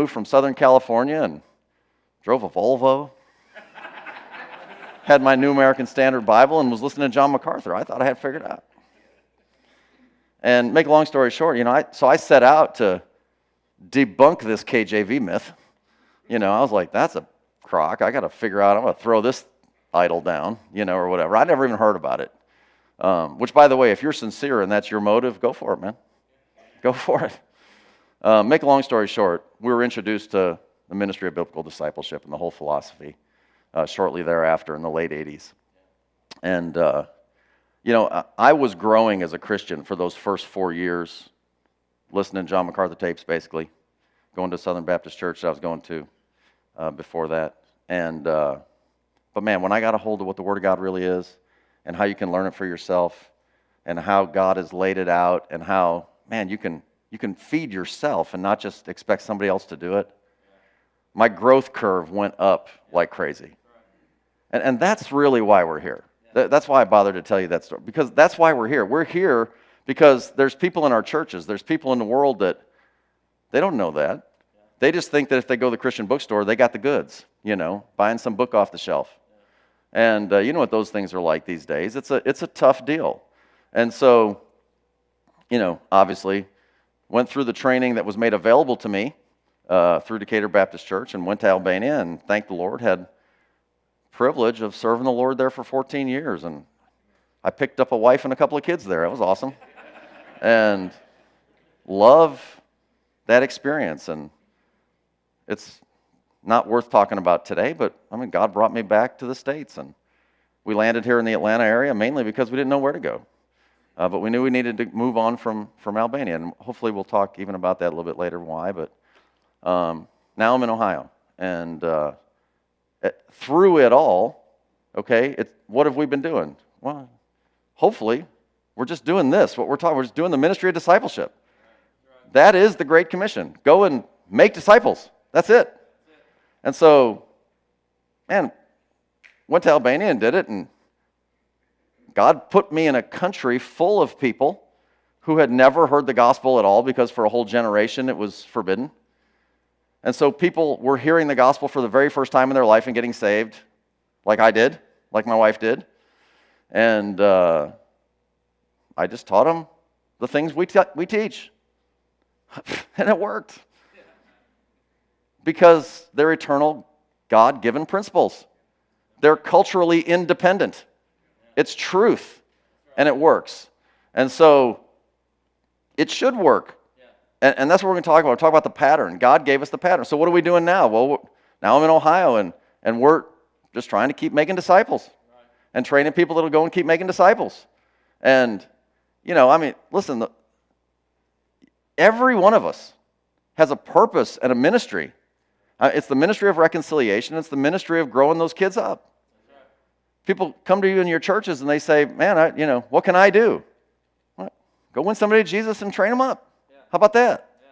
moved from Southern California and drove a Volvo, had my New American Standard Bible, and was listening to John MacArthur. I thought I had figured out. And make a long story short, you know, I, so I set out to debunk this KJV myth. You know, I was like, that's a crock. I got to figure out, I'm going to throw this idol down, you know, or whatever. I never even heard about it. Um, which, by the way, if you're sincere and that's your motive, go for it, man. Go for it. Uh, make a long story short, we were introduced to the ministry of biblical discipleship and the whole philosophy uh, shortly thereafter in the late 80s. And, uh, you know, I was growing as a Christian for those first four years, listening to John MacArthur tapes, basically, going to Southern Baptist Church that I was going to uh, before that. And, uh, but man, when I got a hold of what the Word of God really is and how you can learn it for yourself and how God has laid it out and how, man, you can, you can feed yourself and not just expect somebody else to do it. My growth curve went up like crazy. And, and that's really why we're here. That's why I bothered to tell you that story, because that's why we're here. We're here because there's people in our churches, there's people in the world that they don't know that. They just think that if they go to the Christian bookstore, they got the goods, you know, buying some book off the shelf. And uh, you know what those things are like these days. It's a, it's a tough deal. And so, you know, obviously, went through the training that was made available to me uh, through Decatur Baptist Church and went to Albania and thanked the Lord, had privilege of serving the Lord there for 14 years. And I picked up a wife and a couple of kids there. It was awesome. and love that experience. And it's not worth talking about today, but I mean, God brought me back to the States. And we landed here in the Atlanta area mainly because we didn't know where to go. Uh, but we knew we needed to move on from, from Albania. And hopefully we'll talk even about that a little bit later, why. But um, now I'm in Ohio. And uh, Eh, through it all, okay, it, what have we been doing? Well, hopefully, we're just doing this. What we're talking, we're just doing the ministry of discipleship. That is the Great Commission. Go and make disciples. That's it. And so, man, went to Albania and did it, and God put me in a country full of people who had never heard the gospel at all because for a whole generation it was forbidden. And so people were hearing the gospel for the very first time in their life and getting saved, like I did, like my wife did. And uh, I just taught them the things we, te- we teach. and it worked. Because they're eternal, God given principles. They're culturally independent. It's truth, and it works. And so it should work. And, and that's what we're going to talk about. We're talk about the pattern. God gave us the pattern. So what are we doing now? Well, now I'm in Ohio, and, and we're just trying to keep making disciples right. and training people that'll go and keep making disciples. And, you know, I mean, listen, the, every one of us has a purpose and a ministry. Uh, it's the ministry of reconciliation, it's the ministry of growing those kids up. People come to you in your churches and they say, Man, I, you know, what can I do? Well, go win somebody to Jesus and train them up. How about that? Yeah.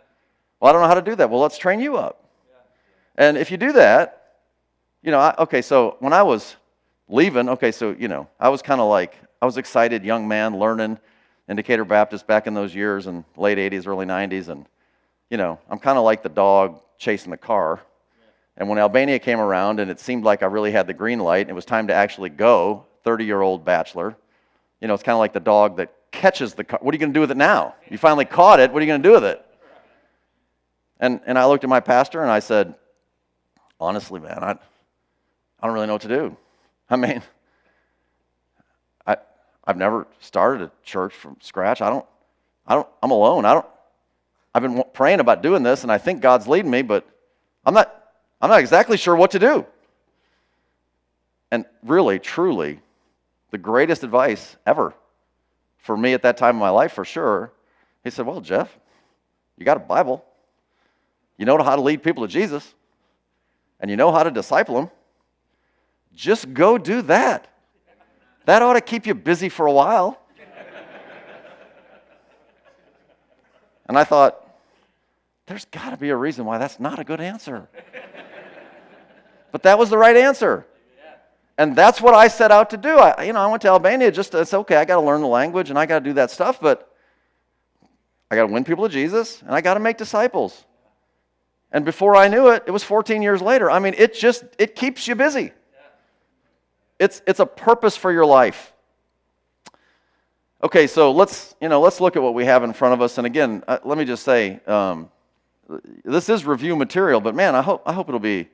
Well, I don't know how to do that. Well, let's train you up. Yeah. And if you do that, you know, I, okay, so when I was leaving, okay, so, you know, I was kind of like, I was excited, young man, learning in Decatur Baptist back in those years in late 80s, early 90s. And, you know, I'm kind of like the dog chasing the car. And when Albania came around and it seemed like I really had the green light and it was time to actually go, 30 year old bachelor, you know, it's kind of like the dog that catches the car. What are you going to do with it now? You finally caught it. What are you going to do with it? And, and I looked at my pastor and I said, honestly, man, I, I don't really know what to do. I mean, I, I've never started a church from scratch. I don't, I don't, I'm alone. I don't, I've been praying about doing this and I think God's leading me, but I'm not, I'm not exactly sure what to do. And really, truly, the greatest advice ever for me at that time in my life, for sure. He said, Well, Jeff, you got a Bible. You know how to lead people to Jesus, and you know how to disciple them. Just go do that. That ought to keep you busy for a while. And I thought, there's got to be a reason why that's not a good answer. But that was the right answer. And that's what I set out to do. I, you know, I went to Albania just to, it's okay, I got to learn the language and I got to do that stuff, but I got to win people to Jesus and I got to make disciples. And before I knew it, it was 14 years later. I mean, it just it keeps you busy. It's it's a purpose for your life. Okay, so let's you know let's look at what we have in front of us. And again, uh, let me just say, um, this is review material, but man, I hope I hope it'll be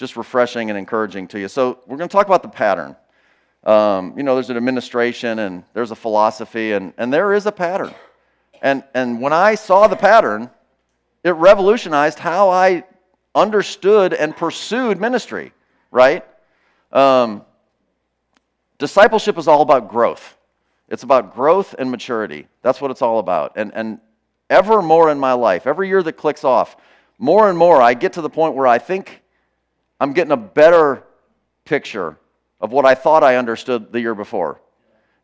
just refreshing and encouraging to you. So we're going to talk about the pattern. Um, you know, there's an administration and there's a philosophy, and and there is a pattern. And and when I saw the pattern, it revolutionized how I understood and pursued ministry. Right. Um, discipleship is all about growth. It's about growth and maturity. That's what it's all about. And, and ever more in my life, every year that clicks off, more and more I get to the point where I think I'm getting a better picture of what I thought I understood the year before.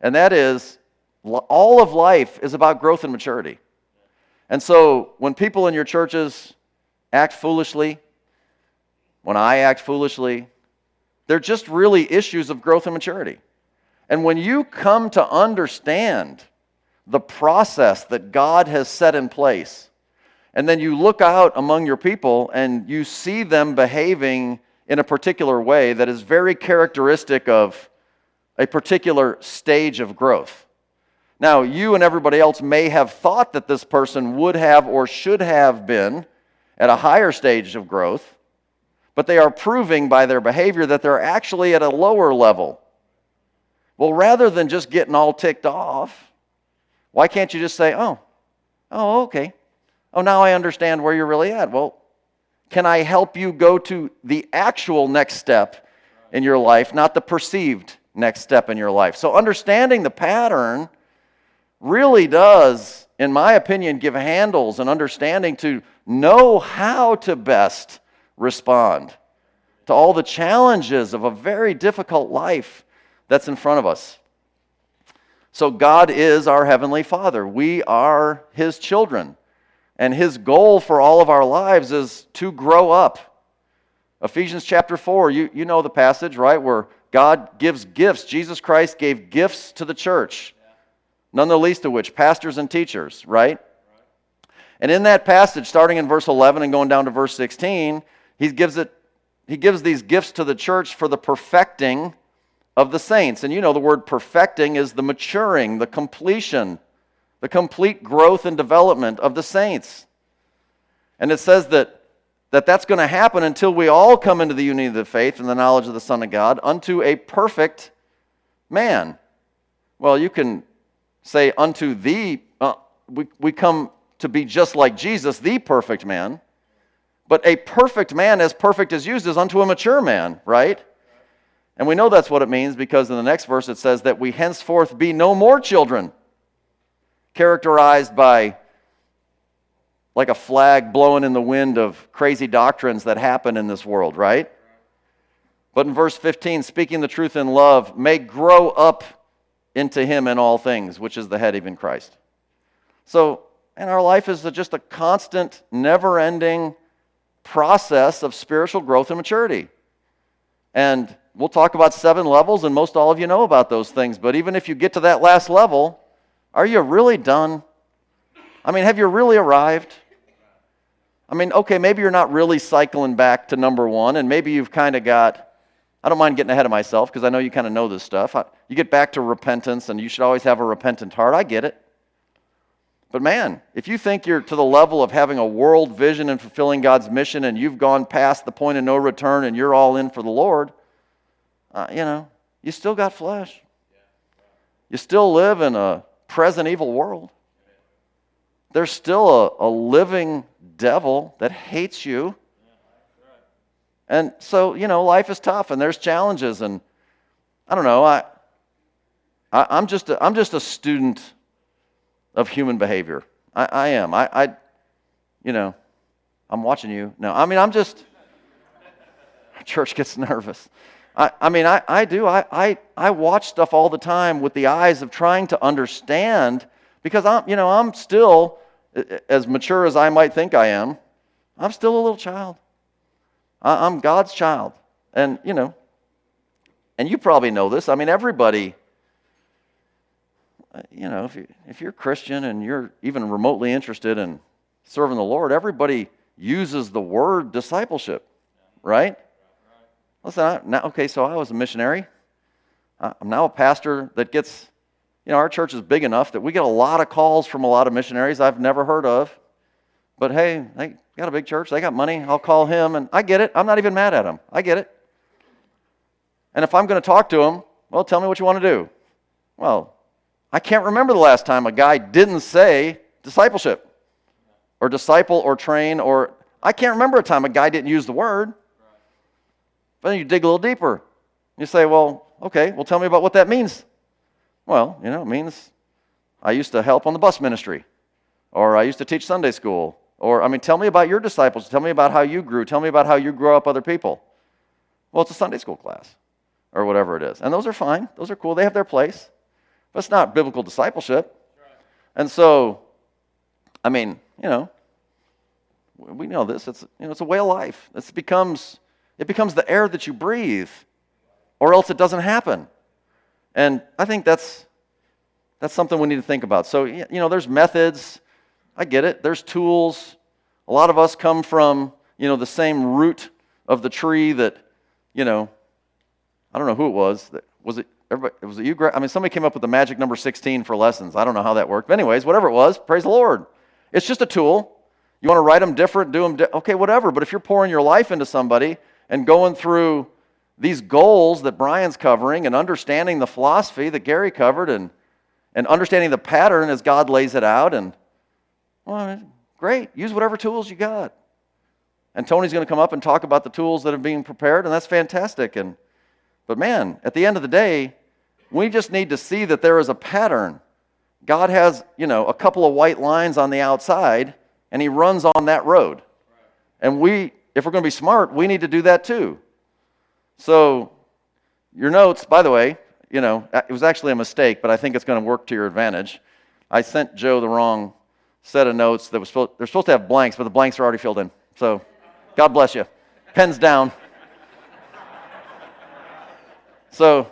And that is, all of life is about growth and maturity. And so when people in your churches act foolishly, when I act foolishly, they're just really issues of growth and maturity. And when you come to understand the process that God has set in place, and then you look out among your people and you see them behaving in a particular way that is very characteristic of a particular stage of growth. Now, you and everybody else may have thought that this person would have or should have been at a higher stage of growth, but they are proving by their behavior that they're actually at a lower level well, rather than just getting all ticked off, why can't you just say, oh, oh, okay. Oh, now I understand where you're really at. Well, can I help you go to the actual next step in your life, not the perceived next step in your life? So, understanding the pattern really does, in my opinion, give handles and understanding to know how to best respond to all the challenges of a very difficult life that's in front of us. So, God is our Heavenly Father. We are His children. And His goal for all of our lives is to grow up. Ephesians chapter 4, you, you know the passage, right? Where God gives gifts. Jesus Christ gave gifts to the church, none the least of which pastors and teachers, right? And in that passage, starting in verse 11 and going down to verse 16, he gives, it, he gives these gifts to the church for the perfecting of the saints. And you know, the word perfecting is the maturing, the completion, the complete growth and development of the saints. And it says that, that that's going to happen until we all come into the unity of the faith and the knowledge of the Son of God unto a perfect man. Well, you can say unto the, uh, we, we come to be just like Jesus, the perfect man. But a perfect man, as perfect as used, is unto a mature man, right? And we know that's what it means because in the next verse it says that we henceforth be no more children, characterized by like a flag blowing in the wind of crazy doctrines that happen in this world, right? But in verse 15, speaking the truth in love, may grow up into him in all things, which is the head, even Christ. So, and our life is just a constant, never ending process of spiritual growth and maturity. And we'll talk about seven levels, and most all of you know about those things. But even if you get to that last level, are you really done? I mean, have you really arrived? I mean, okay, maybe you're not really cycling back to number one, and maybe you've kind of got, I don't mind getting ahead of myself because I know you kind of know this stuff. You get back to repentance, and you should always have a repentant heart. I get it. But man, if you think you're to the level of having a world vision and fulfilling God's mission, and you've gone past the point of no return and you're all in for the Lord, uh, you know, you still got flesh. You still live in a present evil world. There's still a, a living devil that hates you. And so, you know, life is tough and there's challenges. And I don't know, I, I, am just a, I'm just a student of human behavior. I, I am. I, I, you know, I'm watching you. No, I mean, I'm just, church gets nervous. I, I mean, I, I do. I, I, I watch stuff all the time with the eyes of trying to understand because I'm, you know, I'm still, as mature as I might think I am, I'm still a little child. I, I'm God's child. And, you know, and you probably know this. I mean, everybody, uh, you know, if, you, if you're Christian and you're even remotely interested in serving the Lord, everybody uses the word discipleship, right? Listen, I, now, okay, so I was a missionary. I'm now a pastor that gets, you know, our church is big enough that we get a lot of calls from a lot of missionaries I've never heard of. But hey, they got a big church, they got money, I'll call him, and I get it. I'm not even mad at him. I get it. And if I'm going to talk to him, well, tell me what you want to do. Well, I can't remember the last time a guy didn't say discipleship or disciple or train or I can't remember a time a guy didn't use the word. But then you dig a little deeper. You say, well, okay, well, tell me about what that means. Well, you know, it means I used to help on the bus ministry, or I used to teach Sunday school, or, I mean, tell me about your disciples. Tell me about how you grew. Tell me about how you grow up other people. Well, it's a Sunday school class, or whatever it is. And those are fine, those are cool, they have their place. But it's not biblical discipleship. And so, I mean, you know, we know this. It's, you know, it's a way of life. It becomes, it becomes the air that you breathe, or else it doesn't happen. And I think that's, that's something we need to think about. So, you know, there's methods. I get it. There's tools. A lot of us come from, you know, the same root of the tree that, you know, I don't know who it was. Was it, everybody, was it you? I mean, somebody came up with the magic number 16 for lessons. I don't know how that worked. But anyways, whatever it was, praise the Lord. It's just a tool. You want to write them different, do them, di- okay, whatever. But if you're pouring your life into somebody and going through these goals that Brian's covering and understanding the philosophy that Gary covered and, and understanding the pattern as God lays it out, and well, great, use whatever tools you got. And Tony's going to come up and talk about the tools that are being prepared, and that's fantastic. And, but man, at the end of the day, we just need to see that there is a pattern God has, you know, a couple of white lines on the outside, and He runs on that road. And we, if we're going to be smart, we need to do that too. So, your notes, by the way, you know, it was actually a mistake, but I think it's going to work to your advantage. I sent Joe the wrong set of notes that was supposed, they're supposed to have blanks, but the blanks are already filled in. So, God bless you. Pens down. So,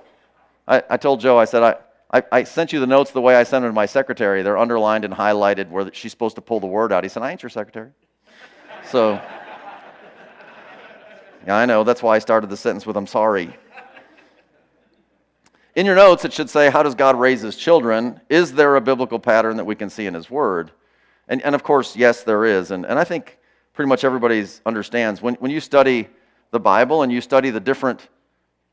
I, I told Joe, I said, I, I, I, sent you the notes the way I sent them to my secretary. They're underlined and highlighted where she's supposed to pull the word out. He said, I ain't your secretary. So, yeah, I know. That's why I started the sentence with, I'm sorry. In your notes, it should say, How does God raise his children? Is there a biblical pattern that we can see in his word? And, and of course, yes, there is. And, and I think pretty much everybody understands when, when you study the Bible and you study the different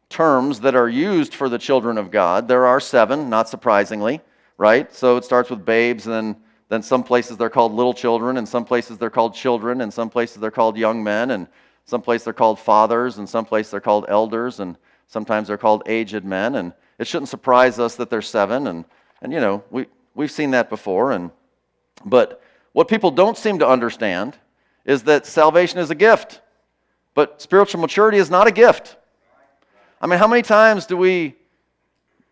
terms that are used for the children of God. There are seven, not surprisingly, right? So it starts with babes, and then, then some places they're called little children, and some places they're called children, and some places they're called young men, and some places they're called fathers, and someplace they're called elders, and sometimes they're called aged men. And it shouldn't surprise us that they're seven, and, and you know, we, we've seen that before. And, but what people don't seem to understand is that salvation is a gift, but spiritual maturity is not a gift. I mean, how many times do we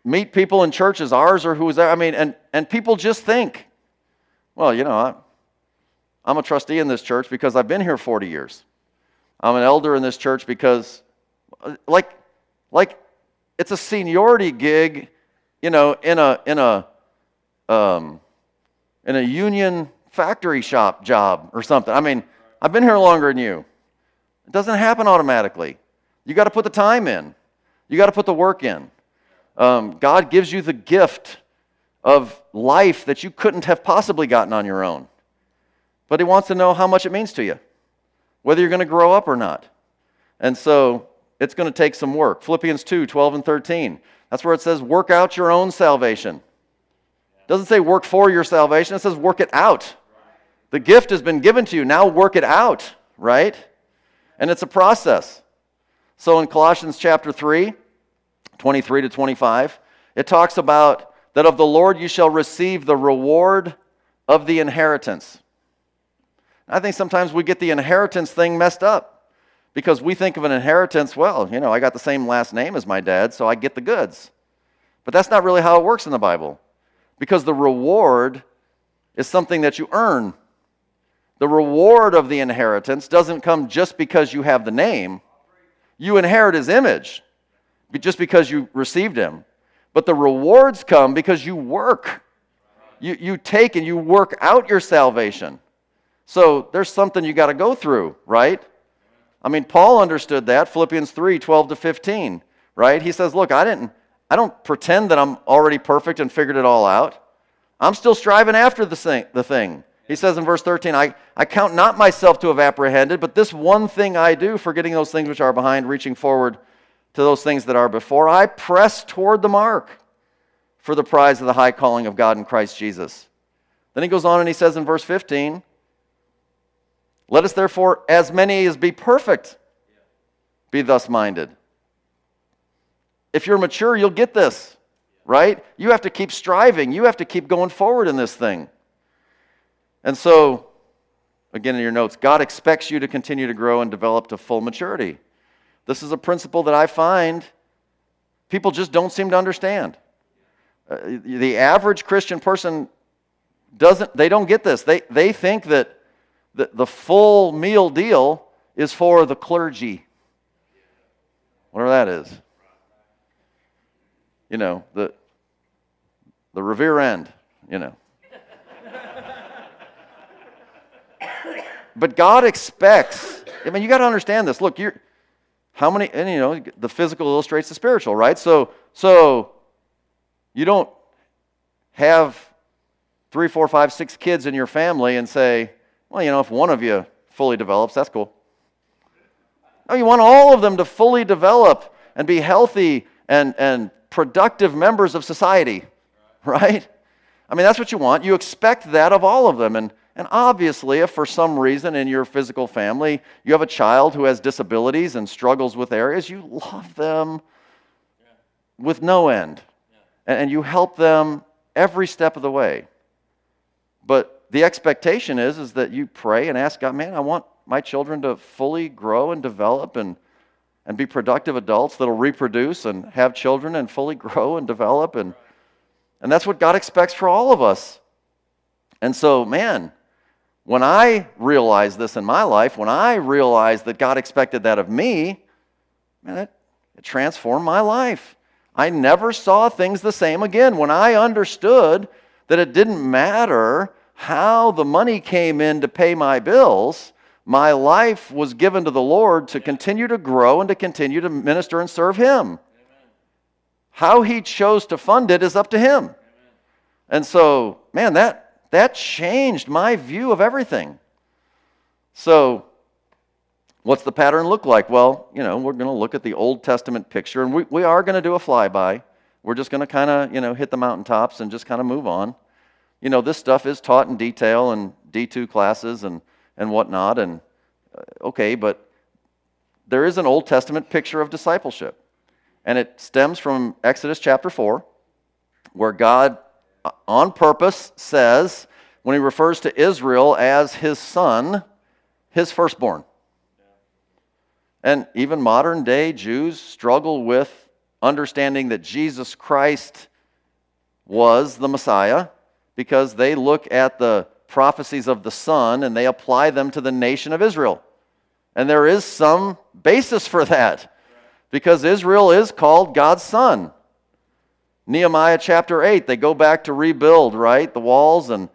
meet people in churches, ours or who's there? I mean, and, and people just think, well, you know, I, I'm a trustee in this church because I've been here 40 years. I'm an elder in this church because, like, like it's a seniority gig, you know, in a in a um, in a union factory shop job or something. I mean, I've been here longer than you. It doesn't happen automatically. You got to put the time in. You got to put the work in. Um, God gives you the gift of life that you couldn't have possibly gotten on your own. But He wants to know how much it means to you, whether you're going to grow up or not. And so it's going to take some work. Philippians 2 12 and 13. That's where it says, work out your own salvation. It doesn't say work for your salvation, it says work it out. The gift has been given to you. Now work it out, right? And it's a process. So in Colossians chapter 3, 23 to 25, it talks about that of the Lord you shall receive the reward of the inheritance. I think sometimes we get the inheritance thing messed up because we think of an inheritance, well, you know, I got the same last name as my dad, so I get the goods. But that's not really how it works in the Bible because the reward is something that you earn. The reward of the inheritance doesn't come just because you have the name, you inherit his image just because you received him. But the rewards come because you work. You, you take and you work out your salvation. So there's something you got to go through, right? I mean, Paul understood that, Philippians 3 12 to 15, right? He says, Look, I didn't, I don't pretend that I'm already perfect and figured it all out. I'm still striving after the thing. The thing. He says in verse 13, I, I count not myself to have apprehended, but this one thing I do, forgetting those things which are behind, reaching forward to those things that are before, I press toward the mark for the prize of the high calling of God in Christ Jesus. Then he goes on and he says in verse 15, Let us therefore, as many as be perfect, be thus minded. If you're mature, you'll get this, right? You have to keep striving, you have to keep going forward in this thing. And so, again, in your notes, God expects you to continue to grow and develop to full maturity. This is a principle that I find people just don't seem to understand. Uh, the average Christian person doesn't, they don't get this. They, they think that the, the full meal deal is for the clergy, whatever that is. You know, the, the revere end, you know. but God expects, I mean, you got to understand this. Look, you're, how many, and you know, the physical illustrates the spiritual, right? So, so you don't have three, four, five, six kids in your family and say, well, you know, if one of you fully develops, that's cool. No, you want all of them to fully develop and be healthy and, and productive members of society, right? I mean, that's what you want. You expect that of all of them. And, and obviously, if for some reason in your physical family you have a child who has disabilities and struggles with areas, you love them with no end. And you help them every step of the way. But the expectation is, is that you pray and ask God, man, I want my children to fully grow and develop and, and be productive adults that'll reproduce and have children and fully grow and develop. And, and that's what God expects for all of us. And so, man, when I realized this in my life, when I realized that God expected that of me, man, it, it transformed my life. I never saw things the same again. When I understood that it didn't matter how the money came in to pay my bills, my life was given to the Lord to continue to grow and to continue to minister and serve Him. How He chose to fund it is up to Him. And so, man, that, that changed my view of everything. So, What's the pattern look like? Well, you know, we're going to look at the Old Testament picture, and we, we are going to do a flyby. We're just going to kind of, you know, hit the mountaintops and just kind of move on. You know, this stuff is taught in detail in D2 classes and, and whatnot, and uh, okay, but there is an Old Testament picture of discipleship, and it stems from Exodus chapter 4, where God, uh, on purpose, says, when he refers to Israel as his son, his firstborn. And even modern day Jews struggle with understanding that Jesus Christ was the Messiah because they look at the prophecies of the Son and they apply them to the nation of Israel. And there is some basis for that because Israel is called God's son. Nehemiah chapter 8, they go back to rebuild, right? The walls and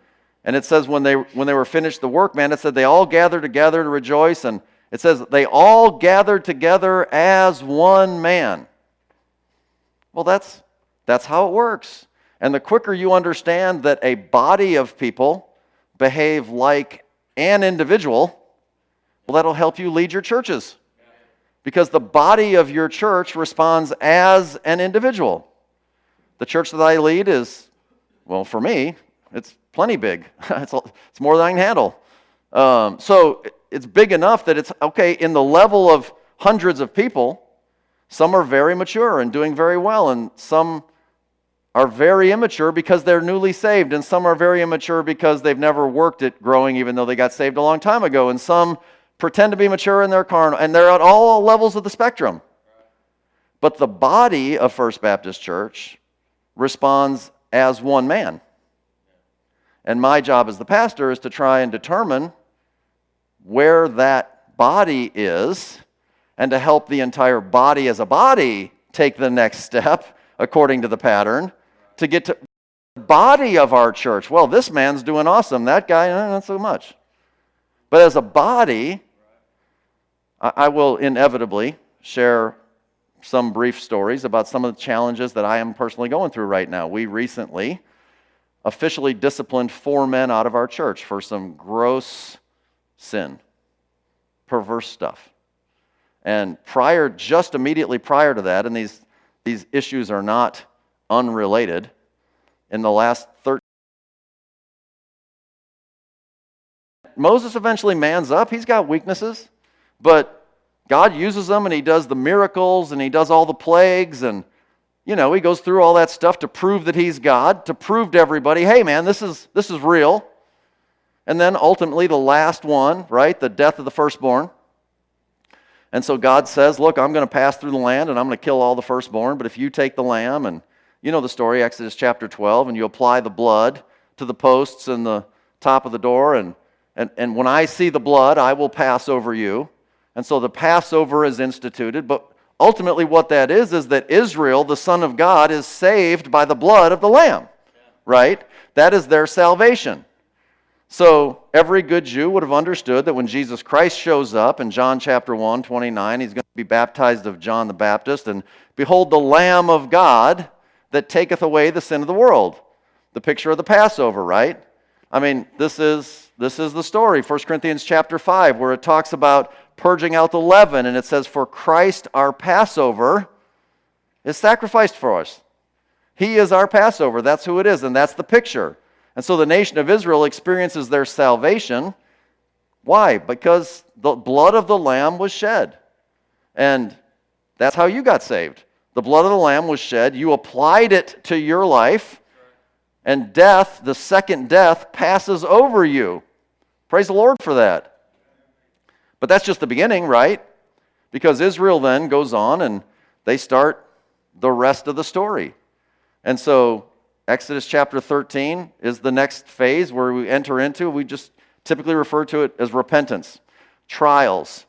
and it says when they when they were finished the work, man, it said they all gathered together to rejoice and it says, they all gathered together as one man. Well, that's, that's how it works. And the quicker you understand that a body of people behave like an individual, well, that'll help you lead your churches. Because the body of your church responds as an individual. The church that I lead is, well, for me, it's plenty big. it's, it's more than I can handle. Um, so it's big enough that it's okay in the level of hundreds of people. Some are very mature and doing very well, and some are very immature because they're newly saved, and some are very immature because they've never worked at growing, even though they got saved a long time ago, and some pretend to be mature in their carnal, and they're at all levels of the spectrum. But the body of First Baptist Church responds as one man. And my job as the pastor is to try and determine where that body is and to help the entire body as a body take the next step according to the pattern to get to the body of our church. Well, this man's doing awesome. That guy, eh, not so much. But as a body, I, I will inevitably share some brief stories about some of the challenges that I am personally going through right now. We recently officially disciplined four men out of our church for some gross sin, perverse stuff. And prior, just immediately prior to that, and these, these issues are not unrelated, in the last 13 Moses eventually mans up. He's got weaknesses, but God uses them and he does the miracles and he does all the plagues and you know, he goes through all that stuff to prove that he's God, to prove to everybody, hey man, this is this is real. And then ultimately the last one, right? The death of the firstborn. And so God says, Look, I'm going to pass through the land and I'm going to kill all the firstborn, but if you take the lamb and you know the story, Exodus chapter 12, and you apply the blood to the posts and the top of the door, and, and, and when I see the blood, I will pass over you. And so the Passover is instituted, but ultimately what that is is that Israel, the Son of God, is saved by the blood of the Lamb, right? That is their salvation. So every good Jew would have understood that when Jesus Christ shows up in John chapter 1, 29, he's going to be baptized of John the Baptist, and behold, the Lamb of God that taketh away the sin of the world. The picture of the Passover, right? I mean, this is this is the story, 1 Corinthians chapter 5, where it talks about purging out the leaven, and it says, For Christ our Passover is sacrificed for us. He is our Passover. That's who it is, and that's the picture. And so the nation of Israel experiences their salvation. Why? Because the blood of the Lamb was shed. And that's how you got saved. The blood of the Lamb was shed. You applied it to your life, and death, the second death, passes over you. Praise the Lord for that. But that's just the beginning, right? Because Israel then goes on and they start the rest of the story. And so Exodus chapter 13 is the next phase where we enter into. We just typically refer to it as repentance, trials.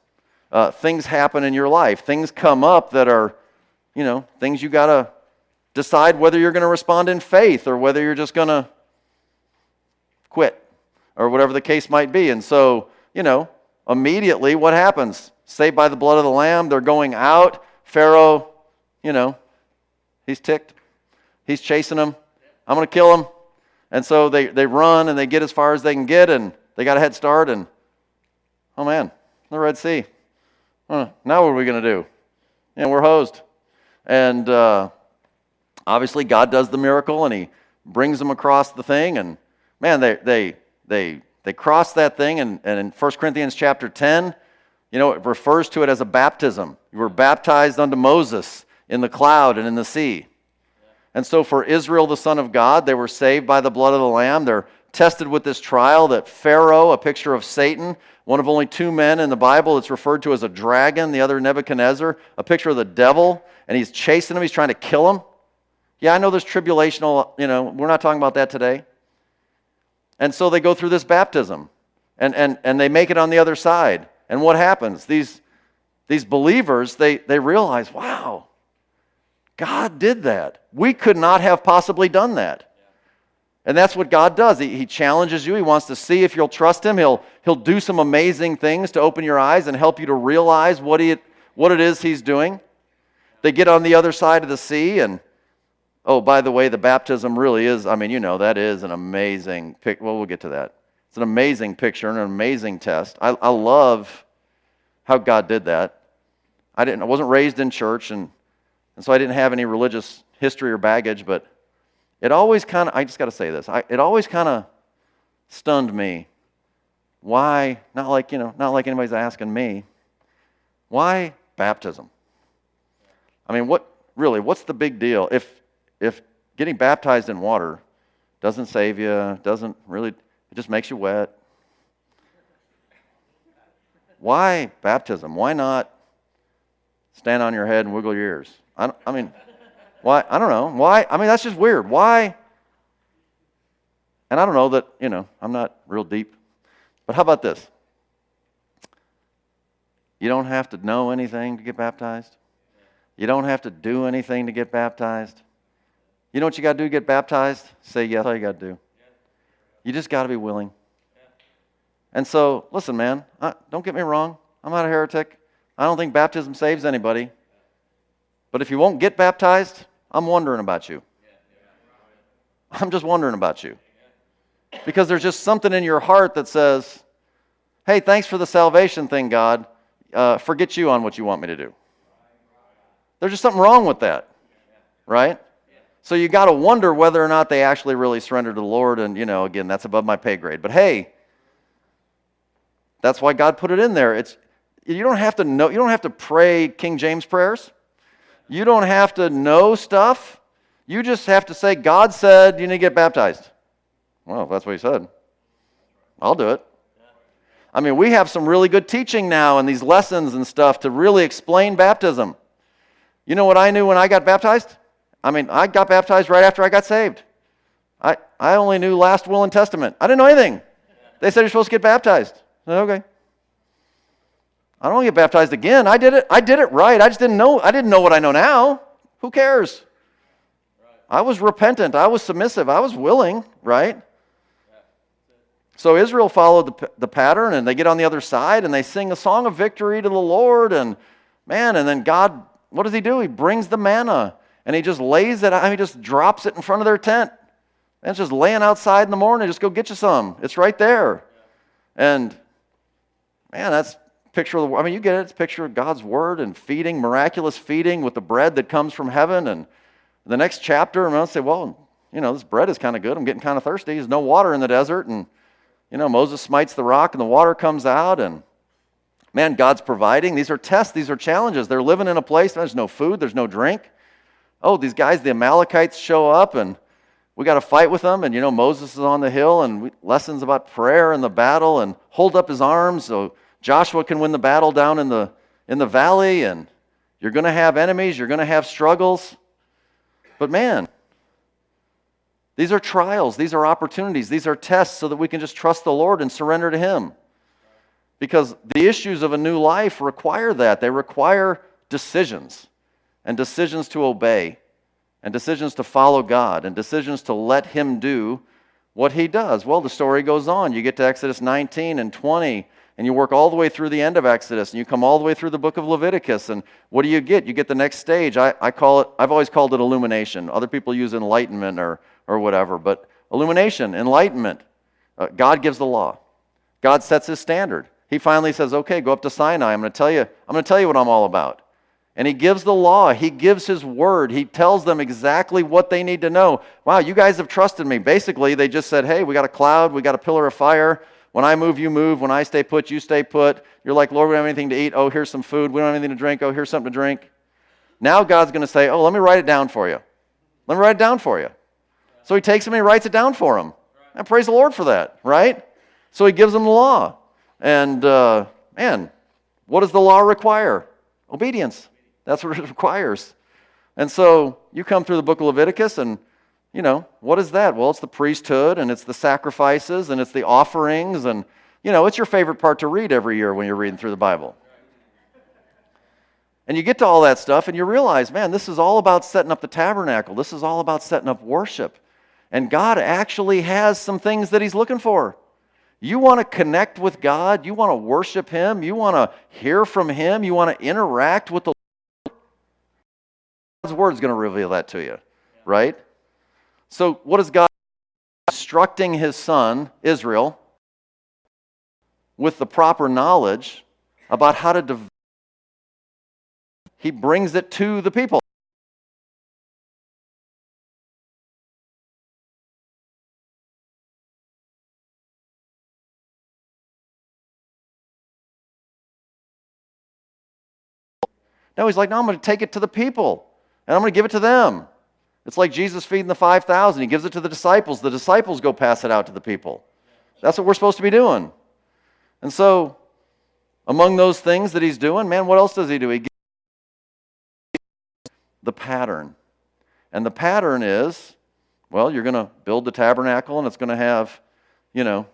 Uh, things happen in your life. Things come up that are, you know, things you got to decide whether you're going to respond in faith or whether you're just going to quit or whatever the case might be. And so, you know, immediately what happens? Saved by the blood of the Lamb, they're going out. Pharaoh, you know, he's ticked. He's chasing them. I'm going to kill them. And so they, they run and they get as far as they can get, and they got a head start. And oh man, the Red Sea. Huh, now what are we going to do? And we're hosed. And uh, obviously, God does the miracle and He brings them across the thing. And man, they, they, they they cross that thing, and, and in 1 Corinthians chapter 10, you know, it refers to it as a baptism. You were baptized unto Moses in the cloud and in the sea. And so for Israel, the son of God, they were saved by the blood of the Lamb. They're tested with this trial that Pharaoh, a picture of Satan, one of only two men in the Bible that's referred to as a dragon, the other Nebuchadnezzar, a picture of the devil, and he's chasing him, he's trying to kill him. Yeah, I know there's tribulational, you know, we're not talking about that today. And so they go through this baptism and, and, and they make it on the other side. And what happens? These, these believers, they, they realize, wow, God did that. We could not have possibly done that. And that's what God does. He, he challenges you. He wants to see if you'll trust Him. He'll, he'll do some amazing things to open your eyes and help you to realize what, he, what it is He's doing. They get on the other side of the sea, and Oh, by the way, the baptism really is, I mean, you know, that is an amazing pic. Well, we'll get to that. It's an amazing picture and an amazing test. I, I love how God did that. I, didn't, I wasn't raised in church, and, and so I didn't have any religious history or baggage, but it always kind of, I just got to say this, I, it always kind of stunned me. Why, not like, you know, not like anybody's asking me, why baptism? I mean, what, really, what's the big deal? If, if getting baptized in water doesn't save you, doesn't really, it just makes you wet. Why baptism? Why not stand on your head and wiggle your ears? I, I mean, why? I don't know. Why? I mean, that's just weird. Why? And I don't know that, you know, I'm not real deep. But how about this? You don't have to know anything to get baptized. You don't have to do anything to get baptized. You know what you got to do to get baptized? Say yes, That's all you got to do. You just got to be willing. And so, listen, man, uh, don't get me wrong. I'm not a heretic. I don't think baptism saves anybody. But if you won't get baptized, I'm wondering about you. I'm just wondering about you. Because there's just something in your heart that says, hey, thanks for the salvation thing, God. Uh, forget you on what you want me to do. There's just something wrong with that, right? So you got to wonder whether or not they actually really surrendered to the Lord. And, you know, again, that's above my pay grade. But hey, that's why God put it in there. It's, you don't have to know, you don't have to pray King James prayers. You don't have to know stuff. You just have to say, God said you need to get baptized. Well, if that's what he said, I'll do it. I mean, we have some really good teaching now and these lessons and stuff to really explain baptism. You know what I knew when I got baptized? I mean, I got baptized right after I got saved. I, I only knew last will and testament. I didn't know anything. They said you're supposed to get baptized. Said, okay. I don't want to get baptized again. I did it. I did it right. I just didn't know. I didn't know what I know now. Who cares? I was repentant. I was submissive. I was willing, right? So Israel followed the, the pattern and they get on the other side and they sing a song of victory to the Lord. And man, and then God, what does he do? He brings the manna and he just lays it out. He just drops it in front of their tent. And it's just laying outside in the morning. Just go get you some. It's right there. And man, that's picture of the I mean, you get it. It's picture of God's word and feeding, miraculous feeding with the bread that comes from heaven. And the next chapter, and I'm going to say, well, you know, this bread is kind of good. I'm getting kind of thirsty. There's no water in the desert. And you know, Moses smites the rock and the water comes out, and man, God's providing. These are tests, these are challenges. They're living in a place, there's no food, there's no drink. Oh, these guys, the Amalekites, show up, and we got to fight with them. And you know, Moses is on the hill, and lessons about prayer and the battle, and hold up his arms so Joshua can win the battle down in the in the valley. And you're going to have enemies, you're going to have struggles. But man, these are trials, these are opportunities, these are tests so that we can just trust the Lord and surrender to Him. Because the issues of a new life require that. They require decisions, and decisions to obey, and decisions to follow God, and decisions to let Him do what He does. Well, the story goes on. You get to Exodus 19 and 20 and you work all the way through the end of Exodus, and you come all the way through the book of Leviticus, and what do you get? You get the next stage. I, I call it, I've always called it illumination. Other people use enlightenment or, or whatever, but illumination, enlightenment. Uh, God gives the law. God sets his standard. He finally says, okay, go up to Sinai. I'm going to tell you, I'm going to tell you what I'm all about. And he gives the law. He gives his word. He tells them exactly what they need to know. Wow, you guys have trusted me. Basically, they just said, hey, we got a cloud, we got a pillar of fire when I move, you move. When I stay put, you stay put. You're like, Lord, we don't have anything to eat. Oh, here's some food. We don't have anything to drink. Oh, here's something to drink. Now God's going to say, Oh, let me write it down for you. Let me write it down for you. So he takes him and he writes it down for him. And praise the Lord for that, right? So he gives them the law. And uh, man, what does the law require? Obedience. That's what it requires. And so you come through the book of Leviticus and you know, what is that? Well, it's the priesthood and it's the sacrifices and it's the offerings and, you know, it's your favorite part to read every year when you're reading through the Bible. And you get to all that stuff and you realize, man, this is all about setting up the tabernacle. This is all about setting up worship. And God actually has some things that He's looking for. You want to connect with God, you want to worship Him, you want to hear from Him, you want to interact with the Lord. God's Word is going to reveal that to you, right? So, what is God instructing his son, Israel, with the proper knowledge about how to develop? He brings it to the people. No, he's like, no, I'm going to take it to the people and I'm going to give it to them. It's like Jesus feeding the 5,000. He gives it to the disciples. The disciples go pass it out to the people. That's what we're supposed to be doing. And so, among those things that he's doing, man, what else does he do? He gives the pattern. And the pattern is well, you're going to build the tabernacle and it's going to have, you know,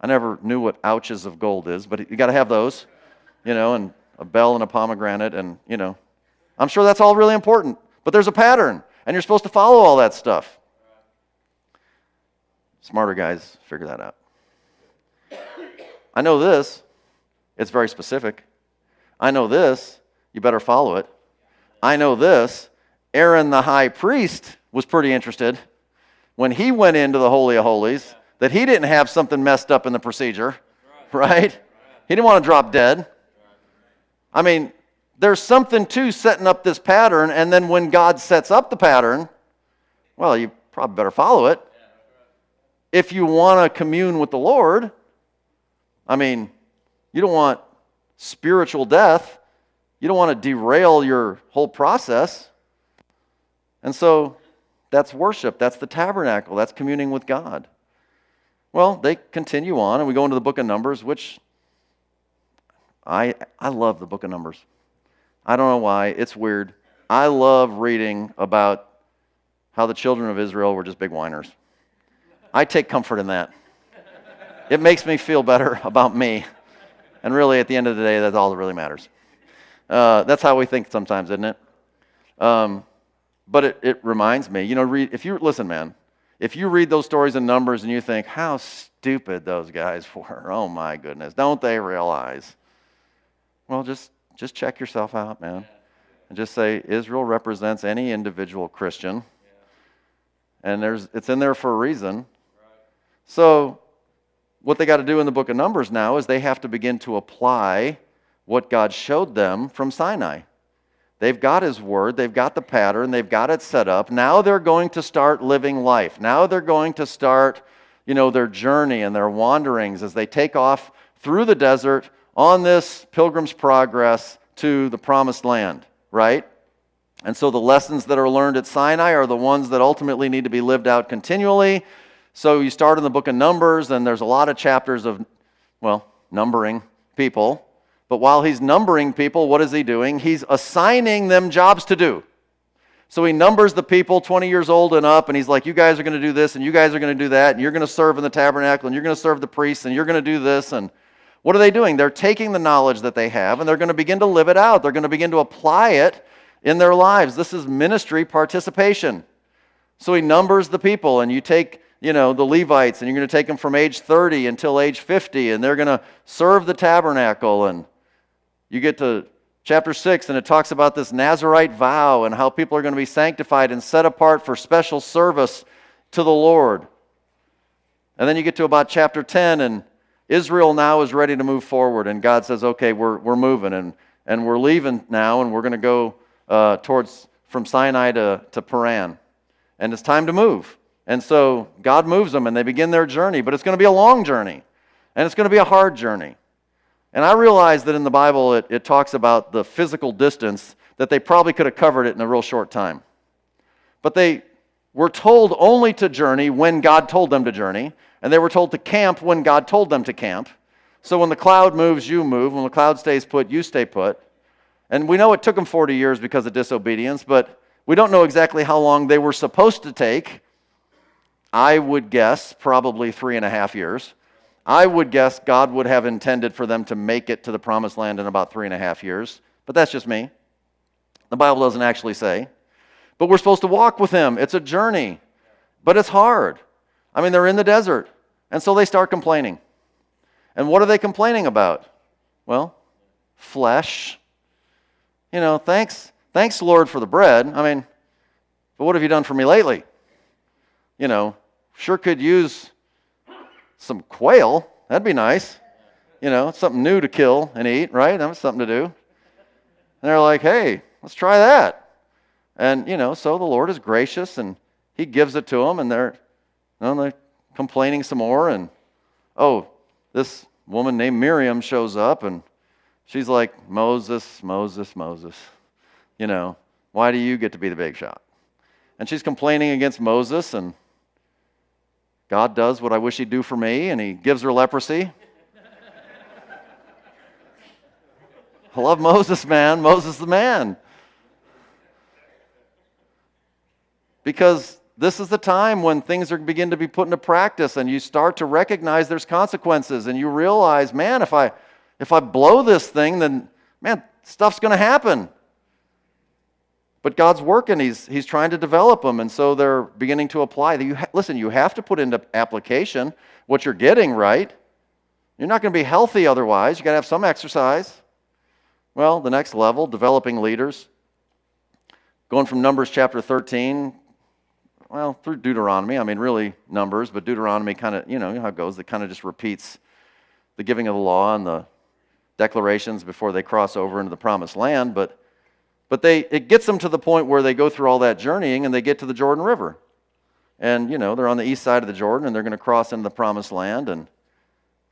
I never knew what ouches of gold is, but you got to have those, you know, and a bell and a pomegranate. And, you know, I'm sure that's all really important. But there's a pattern. And you're supposed to follow all that stuff. Smarter guys figure that out. I know this, it's very specific. I know this, you better follow it. I know this, Aaron the high priest was pretty interested when he went into the Holy of Holies that he didn't have something messed up in the procedure, right? He didn't want to drop dead. I mean, there's something to setting up this pattern, and then when God sets up the pattern, well, you probably better follow it. If you want to commune with the Lord, I mean, you don't want spiritual death. You don't want to derail your whole process. And so that's worship. That's the tabernacle. That's communing with God. Well, they continue on, and we go into the book of Numbers, which I, I love the book of Numbers. I don't know why. It's weird. I love reading about how the children of Israel were just big whiners. I take comfort in that. It makes me feel better about me. And really, at the end of the day, that's all that really matters. Uh, that's how we think sometimes, isn't it? Um, but it, it reminds me, you know, read, if you listen, man, if you read those stories in Numbers and you think, how stupid those guys were, oh my goodness, don't they realize? Well, just, just check yourself out, man. And just say, Israel represents any individual Christian. And there's, it's in there for a reason. So, what they got to do in the book of Numbers now is they have to begin to apply what God showed them from Sinai. They've got His Word, they've got the pattern, they've got it set up. Now they're going to start living life. Now they're going to start, you know, their journey and their wanderings as they take off through the desert on this pilgrim's progress to the promised land, right? And so the lessons that are learned at Sinai are the ones that ultimately need to be lived out continually. So you start in the book of Numbers, and there's a lot of chapters of, well, numbering people. But while he's numbering people, what is he doing? He's assigning them jobs to do. So he numbers the people 20 years old and up, and he's like, You guys are going to do this, and you guys are going to do that, and you're going to serve in the tabernacle, and you're going to serve the priests, and you're going to do this. And what are they doing? They're taking the knowledge that they have, and they're going to begin to live it out. They're going to begin to apply it in their lives. This is ministry participation. So he numbers the people, and you take you know, the Levites, and you're going to take them from age 30 until age 50, and they're going to serve the tabernacle. And you get to chapter 6, and it talks about this Nazarite vow and how people are going to be sanctified and set apart for special service to the Lord. And then you get to about chapter 10, and Israel now is ready to move forward, and God says, okay, we're, we're moving, and, and we're leaving now, and we're going to go uh, towards from Sinai to, to Paran. And it's time to move. And so God moves them and they begin their journey, but it's going to be a long journey and it's going to be a hard journey. And I realize that in the Bible it, it talks about the physical distance that they probably could have covered it in a real short time. But they were told only to journey when God told them to journey, and they were told to camp when God told them to camp. So when the cloud moves, you move. When the cloud stays put, you stay put. And we know it took them 40 years because of disobedience, but we don't know exactly how long they were supposed to take I would guess probably three and a half years. I would guess God would have intended for them to make it to the promised land in about three and a half years, but that's just me. The Bible doesn't actually say. But we're supposed to walk with Him. It's a journey, but it's hard. I mean, they're in the desert, and so they start complaining. And what are they complaining about? Well, flesh. You know, thanks, thanks, Lord, for the bread. I mean, but what have you done for me lately? You know, Sure could use some quail. That'd be nice. You know, something new to kill and eat, right? That's something to do. And they're like, hey, let's try that. And, you know, so the Lord is gracious and he gives it to them and they're, know, they're complaining some more. And, oh, this woman named Miriam shows up and she's like, Moses, Moses, Moses. You know, why do you get to be the big shot? And she's complaining against Moses and God does what I wish He'd do for me, and He gives her leprosy. I love Moses, man. Moses the man. Because this is the time when things are begin to be put into practice and you start to recognize there's consequences and you realize, man, if I if I blow this thing, then man, stuff's going to happen. But God's working, he's, he's trying to develop them, and so they're beginning to apply. You ha- listen, you have to put into application what you're getting, right? You're not going to be healthy otherwise. You got to have some exercise. Well, the next level, developing leaders. Going from Numbers chapter 13, well, through Deuteronomy, I mean, really Numbers, but Deuteronomy kind of, you know how it goes, it kind of just repeats the giving of the law and the declarations before they cross over into the promised land. But, but they, it gets them to the point where they go through all that journeying and they get to the Jordan River. And, you know, they're on the east side of the Jordan and they're going to cross into the promised land. And,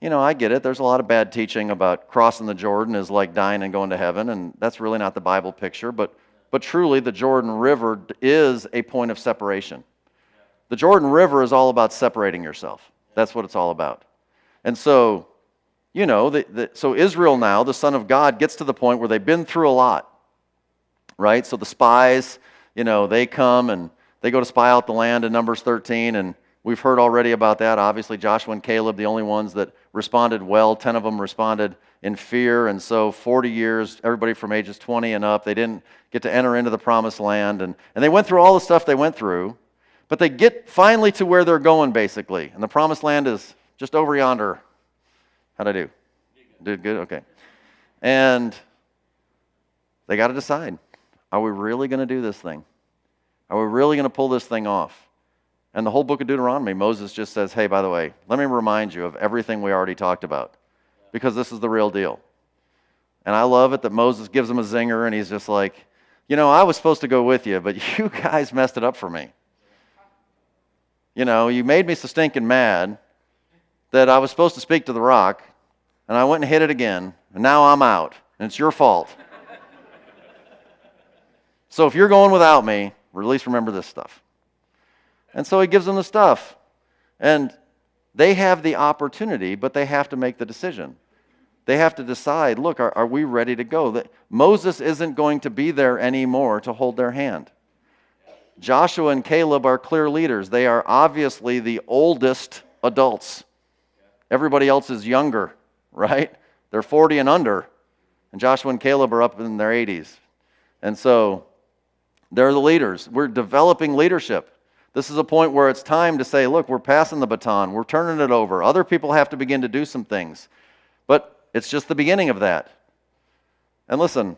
you know, I get it. There's a lot of bad teaching about crossing the Jordan is like dying and going to heaven, and that's really not the Bible picture. But, but truly, the Jordan River is a point of separation. The Jordan River is all about separating yourself. That's what it's all about. And so, you know, the, the, so Israel now, the Son of God, gets to the point where they've been through a lot, right? So the spies, you know, they come and they go to spy out the land in Numbers 13, and We've heard already about that. Obviously, Joshua and Caleb, the only ones that responded well. Ten of them responded in fear. And so, 40 years, everybody from ages 20 and up, they didn't get to enter into the promised land. And, and they went through all the stuff they went through. But they get finally to where they're going, basically. And the promised land is just over yonder. How'd I do? Did good? Okay. And they got to decide are we really going to do this thing? Are we really going to pull this thing off? And the whole book of Deuteronomy, Moses just says, hey, by the way, let me remind you of everything we already talked about because this is the real deal. And I love it that Moses gives him a zinger and he's just like, you know, I was supposed to go with you, but you guys messed it up for me. You know, you made me so stinking mad that I was supposed to speak to the rock, and I went and hit it again, and now I'm out, and it's your fault. so if you're going without me, at least remember this stuff. And so he gives them the stuff. And they have the opportunity, but they have to make the decision. They have to decide look, are, are we ready to go? That Moses isn't going to be there anymore to hold their hand. Joshua and Caleb are clear leaders. They are obviously the oldest adults. Everybody else is younger, right? They're 40 and under. And Joshua and Caleb are up in their 80s. And so they're the leaders. We're developing leadership. This is a point where it's time to say, look, we're passing the baton, we're turning it over. Other people have to begin to do some things. But it's just the beginning of that. And listen,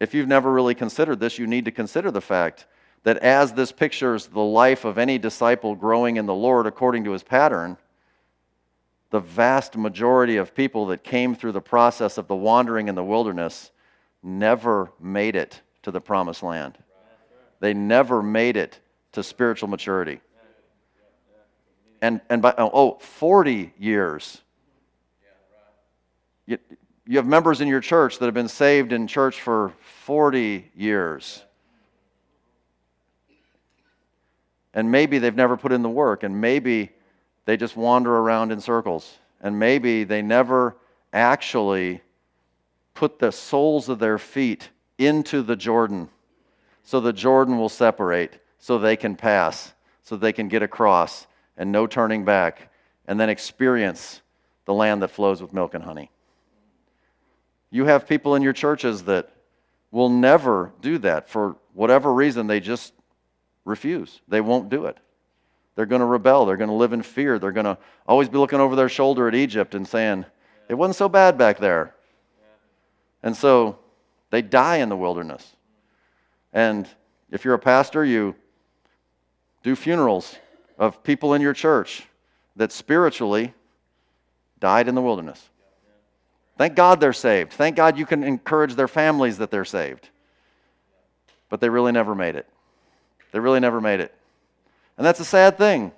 if you've never really considered this, you need to consider the fact that as this pictures the life of any disciple growing in the Lord according to his pattern, the vast majority of people that came through the process of the wandering in the wilderness never made it to the promised land. They never made it to spiritual maturity. And, and by, oh, 40 years. You, you have members in your church that have been saved in church for 40 years. And maybe they've never put in the work, and maybe they just wander around in circles, and maybe they never actually put the soles of their feet into the Jordan so the Jordan will separate so they can pass, so they can get across, and no turning back, and then experience the land that flows with milk and honey. You have people in your churches that will never do that for whatever reason, they just refuse. They won't do it. They're going to rebel. They're going to live in fear. They're going to always be looking over their shoulder at Egypt and saying, it wasn't so bad back there. And so they die in the wilderness. And if you're a pastor, you do funerals of people in your church that spiritually died in the wilderness. Thank God they're saved. Thank God you can encourage their families that they're saved. But they really never made it. They really never made it. And that's a sad thing.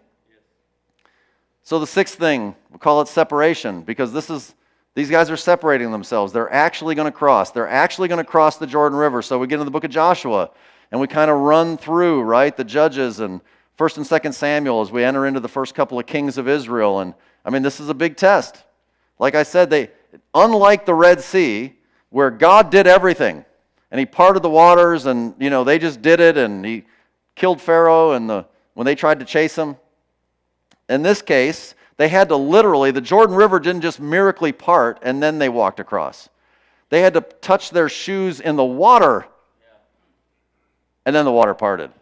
So the sixth thing, we call it separation because this is these guys are separating themselves. They're actually going to cross. They're actually going to cross the Jordan River. So we get into the book of Joshua and we kind of run through, right, the judges and First and Second Samuel as we enter into the first couple of kings of Israel. And I mean, this is a big test. Like I said, they unlike the Red Sea, where God did everything, and He parted the waters, and you know they just did it, and He killed Pharaoh, and the when they tried to chase him. In this case, they had to literally, the Jordan River didn't just miraculously part and then they walked across. They had to touch their shoes in the water and then the water parted.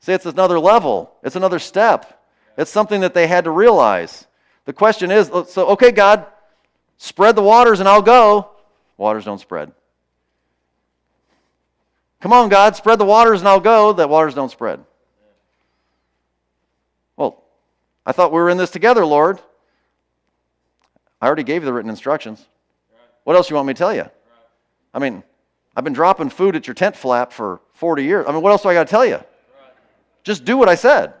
See, it's another level, it's another step. It's something that they had to realize. The question is so, okay, God, Spread the waters and I'll go. Waters don't spread. Come on, God, spread the waters and I'll go. That waters don't spread. Well, I thought we were in this together, Lord. I already gave you the written instructions. What else do you want me to tell you? I mean, I've been dropping food at your tent flap for 40 years. I mean, what else do I got to tell you? Just do what I said.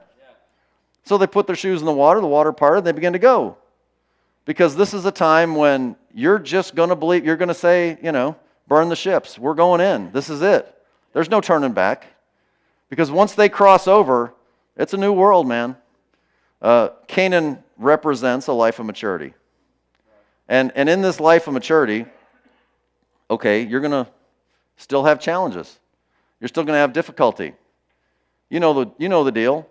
So they put their shoes in the water, the water parted, they began to go. Because this is a time when you're just going to believe, you're going to say, you know, burn the ships. We're going in. This is it. There's no turning back. Because once they cross over, it's a new world, man. Uh, Canaan represents a life of maturity. And, and in this life of maturity, okay, you're going to still have challenges. You're still going to have difficulty. You know, the, you know the deal.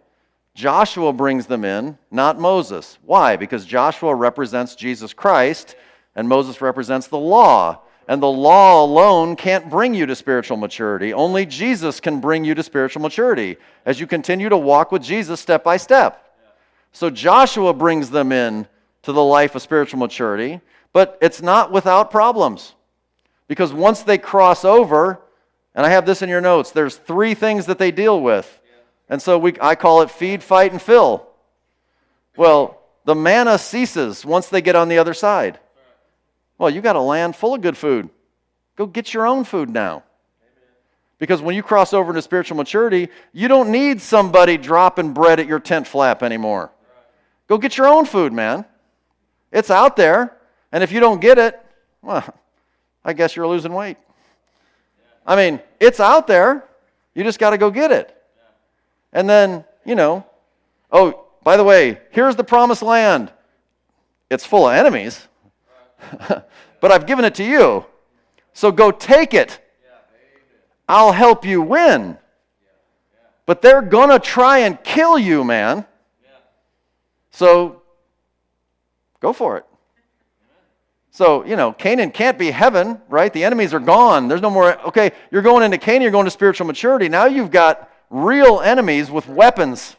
Joshua brings them in, not Moses. Why? Because Joshua represents Jesus Christ and Moses represents the law. And the law alone can't bring you to spiritual maturity. Only Jesus can bring you to spiritual maturity as you continue to walk with Jesus step by step. So Joshua brings them in to the life of spiritual maturity, but it's not without problems. Because once they cross over, and I have this in your notes, there's three things that they deal with. And so we, I call it feed, fight, and fill. Well, the manna ceases once they get on the other side. Well, you got a land full of good food. Go get your own food now. Because when you cross over into spiritual maturity, you don't need somebody dropping bread at your tent flap anymore. Go get your own food, man. It's out there. And if you don't get it, well, I guess you're losing weight. I mean, it's out there. You just got to go get it. And then, you know, oh, by the way, here's the promised land. It's full of enemies, but I've given it to you. So go take it. I'll help you win. But they're going to try and kill you, man. So go for it. So, you know, Canaan can't be heaven, right? The enemies are gone. There's no more, okay, you're going into Canaan, you're going to spiritual maturity. Now you've got real enemies with weapons,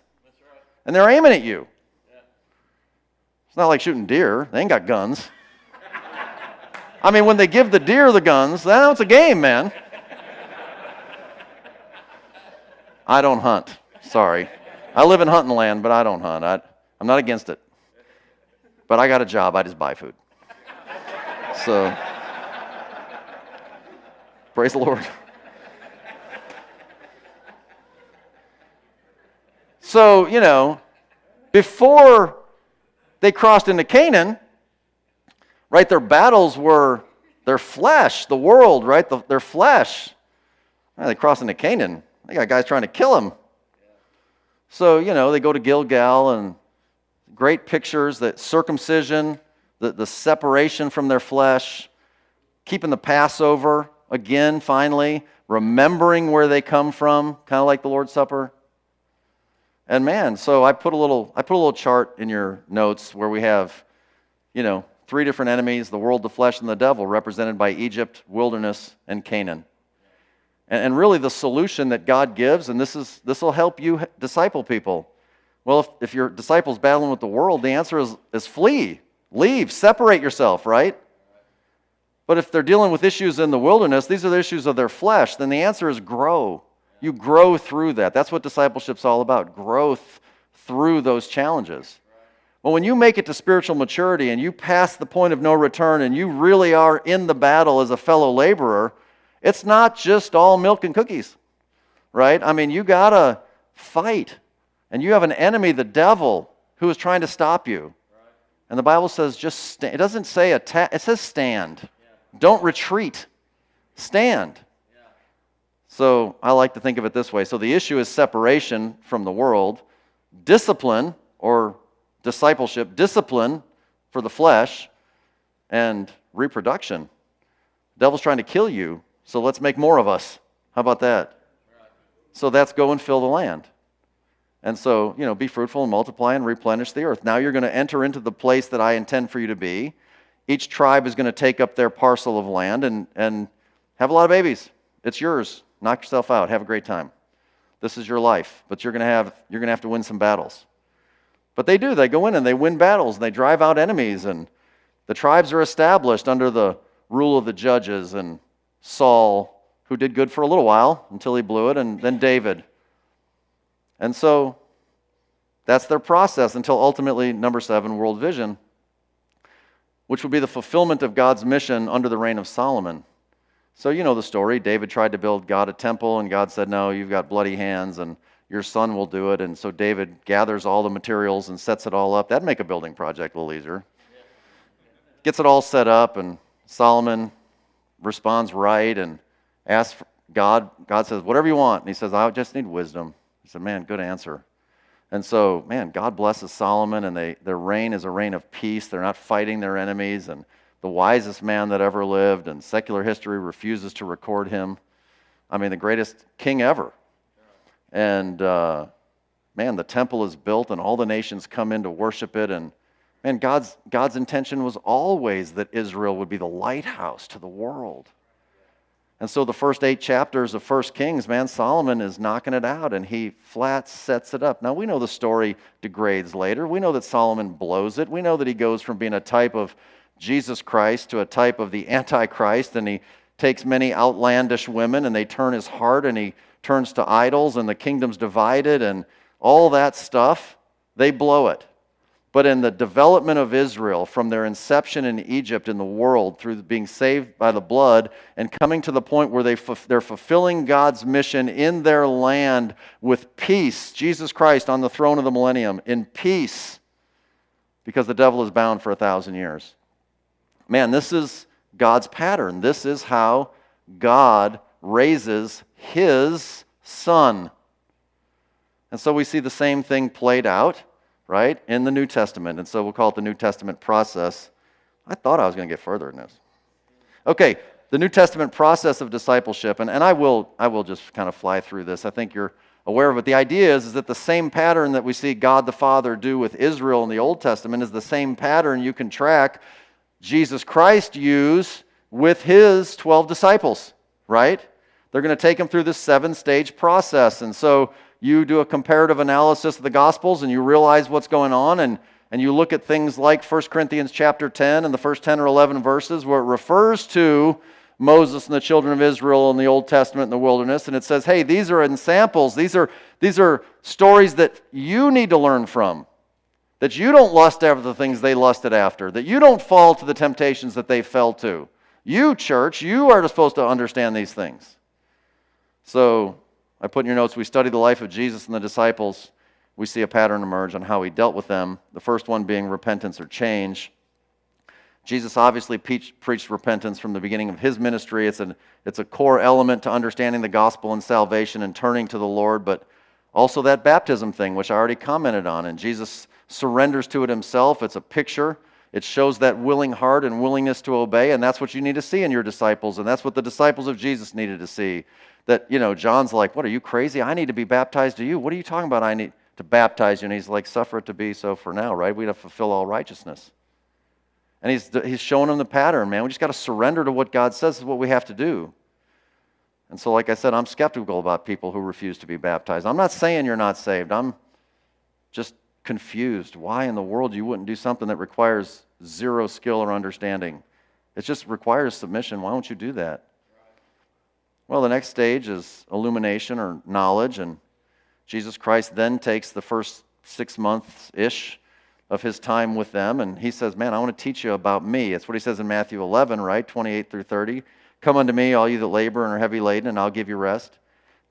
and they're aiming at you. It's not like shooting deer, they ain't got guns. I mean, when they give the deer the guns, now it's a game, man. I don't hunt. Sorry. I live in hunting land, but I don't hunt. I, I'm not against it. But I got a job, I just buy food. So, praise the Lord. So, you know, before they crossed into Canaan, right, their battles were their flesh, the world, right, the, their flesh. Well, they cross into Canaan. They got guys trying to kill them. So, you know, they go to Gilgal and great pictures that circumcision, the, the separation from their flesh, keeping the Passover again, finally, remembering where they come from, kind of like the Lord's Supper. And man, so I put a little I put a little chart in your notes where we have, you know, three different enemies, the world, the flesh, and the devil, represented by Egypt, wilderness, and Canaan. And, and really the solution that God gives, and this is this will help you disciple people. Well, if, if your disciples battling with the world, the answer is, is flee. Leave, separate yourself, right? But if they're dealing with issues in the wilderness, these are the issues of their flesh, then the answer is grow. You grow through that. That's what discipleship's all about growth through those challenges. Well, when you make it to spiritual maturity and you pass the point of no return and you really are in the battle as a fellow laborer, it's not just all milk and cookies, right? I mean, you got to fight. And you have an enemy, the devil, who is trying to stop you. And the Bible says just stand. It doesn't say attack, it says stand. Don't retreat. Stand. So I like to think of it this way. So the issue is separation from the world, discipline or discipleship, discipline for the flesh, and reproduction. The devil's trying to kill you, so let's make more of us. How about that? So that's go and fill the land. And so, you know, be fruitful and multiply and replenish the earth. Now you're going to enter into the place that I intend for you to be. Each tribe is going to take up their parcel of land and, and have a lot of babies. It's yours. Knock yourself out. Have a great time. This is your life, but you're going to have, you're going to, have to win some battles. But they do. They go in and they win battles and they drive out enemies and, The tribes are established under the rule of the judges and Saul, who did good for a little while until he blew it, and then David. And so that's their process until ultimately, number seven, world vision, which would be the fulfillment of God's mission under the reign of Solomon. So you know the story. David tried to build God a temple, and God said, No, you've got bloody hands, and your son will do it. And so David gathers all the materials and sets it all up. That'd make a building project a little easier. Gets it all set up, and Solomon responds right and asks God. God says, Whatever you want. And he says, I just need wisdom. He said, Man, good answer. And so, man, God blesses Solomon, and they, their reign is a reign of peace. They're not fighting their enemies. And the wisest man that ever lived, and secular history refuses to record him. I mean, the greatest king ever. And uh, man, the temple is built, and all the nations come in to worship it. And man, God's, God's intention was always that Israel would be the lighthouse to the world. And so the first eight chapters of First Kings, man, Solomon is knocking it out and he flat sets it up. Now we know the story degrades later. We know that Solomon blows it. We know that he goes from being a type of Jesus Christ to a type of the Antichrist, and he takes many outlandish women and they turn his heart and he turns to idols and the kingdom's divided and all that stuff. They blow it. But in the development of Israel, from their inception in Egypt in the world, through being saved by the blood, and coming to the point where they they're fulfilling God's mission in their land with peace, Jesus Christ on the throne of the millennium, in peace, because the devil is bound for a thousand years man, this is God's pattern. This is how God raises his son. And so we see the same thing played out, right, in the New Testament. And so we'll call it the New Testament process. I thought I was going to get further in this. Okay, the New Testament process of discipleship, and, and I, will, I will just kind of fly through this. I think you're aware of it. The idea is, is that the same pattern that we see God the Father do with Israel in the Old Testament is the same pattern you can track Jesus Christ use with his 12 disciples, right? They're going to take them through this seven stage process. And so you do a comparative analysis of the Gospels and you realize what's going on and, and you look at things like 1 Corinthians chapter 10 and the first 10 or 11 verses where it refers to Moses and the children of Israel in the Old Testament in the wilderness. And it says, hey, these are ensamples. These are, these are stories that you need to learn from that you don't lust after the things they lusted after, that you don't fall to the temptations that they fell to. You, church, you are supposed to understand these things. So, I put in your notes, we study the life of Jesus and the disciples. We see a pattern emerge on how he dealt with them. The first one being repentance or change. Jesus obviously preached, repentance from the beginning of his ministry. It's, an, it's a core element to understanding the gospel and salvation and turning to the Lord, but also that baptism thing, which I already commented on. And Jesus surrenders to it himself. It's a picture. It shows that willing heart and willingness to obey, and that's what you need to see in your disciples, and that's what the disciples of Jesus needed to see. That, you know, John's like, What are you crazy? I need to be baptized to you. What are you talking about? I need to baptize you. And he's like, Suffer it to be so for now, right? We have to fulfill all righteousness. And he's, he's showing them the pattern, man. We just got to surrender to what God says is what we have to do. And so, like I said, I'm skeptical about people who refuse to be baptized. I'm not saying you're not saved. I'm just confused why in the world you wouldn't do something that requires zero skill or understanding. It just requires submission. Why don't you do that? Well, the next stage is illumination or knowledge, and Jesus Christ then takes the first six months ish of his time with them, and he says, Man, I want to teach you about me. It's what he says in Matthew 11, right? 28 through 30. Come unto me, all you that labor and are heavy laden, and I'll give you rest.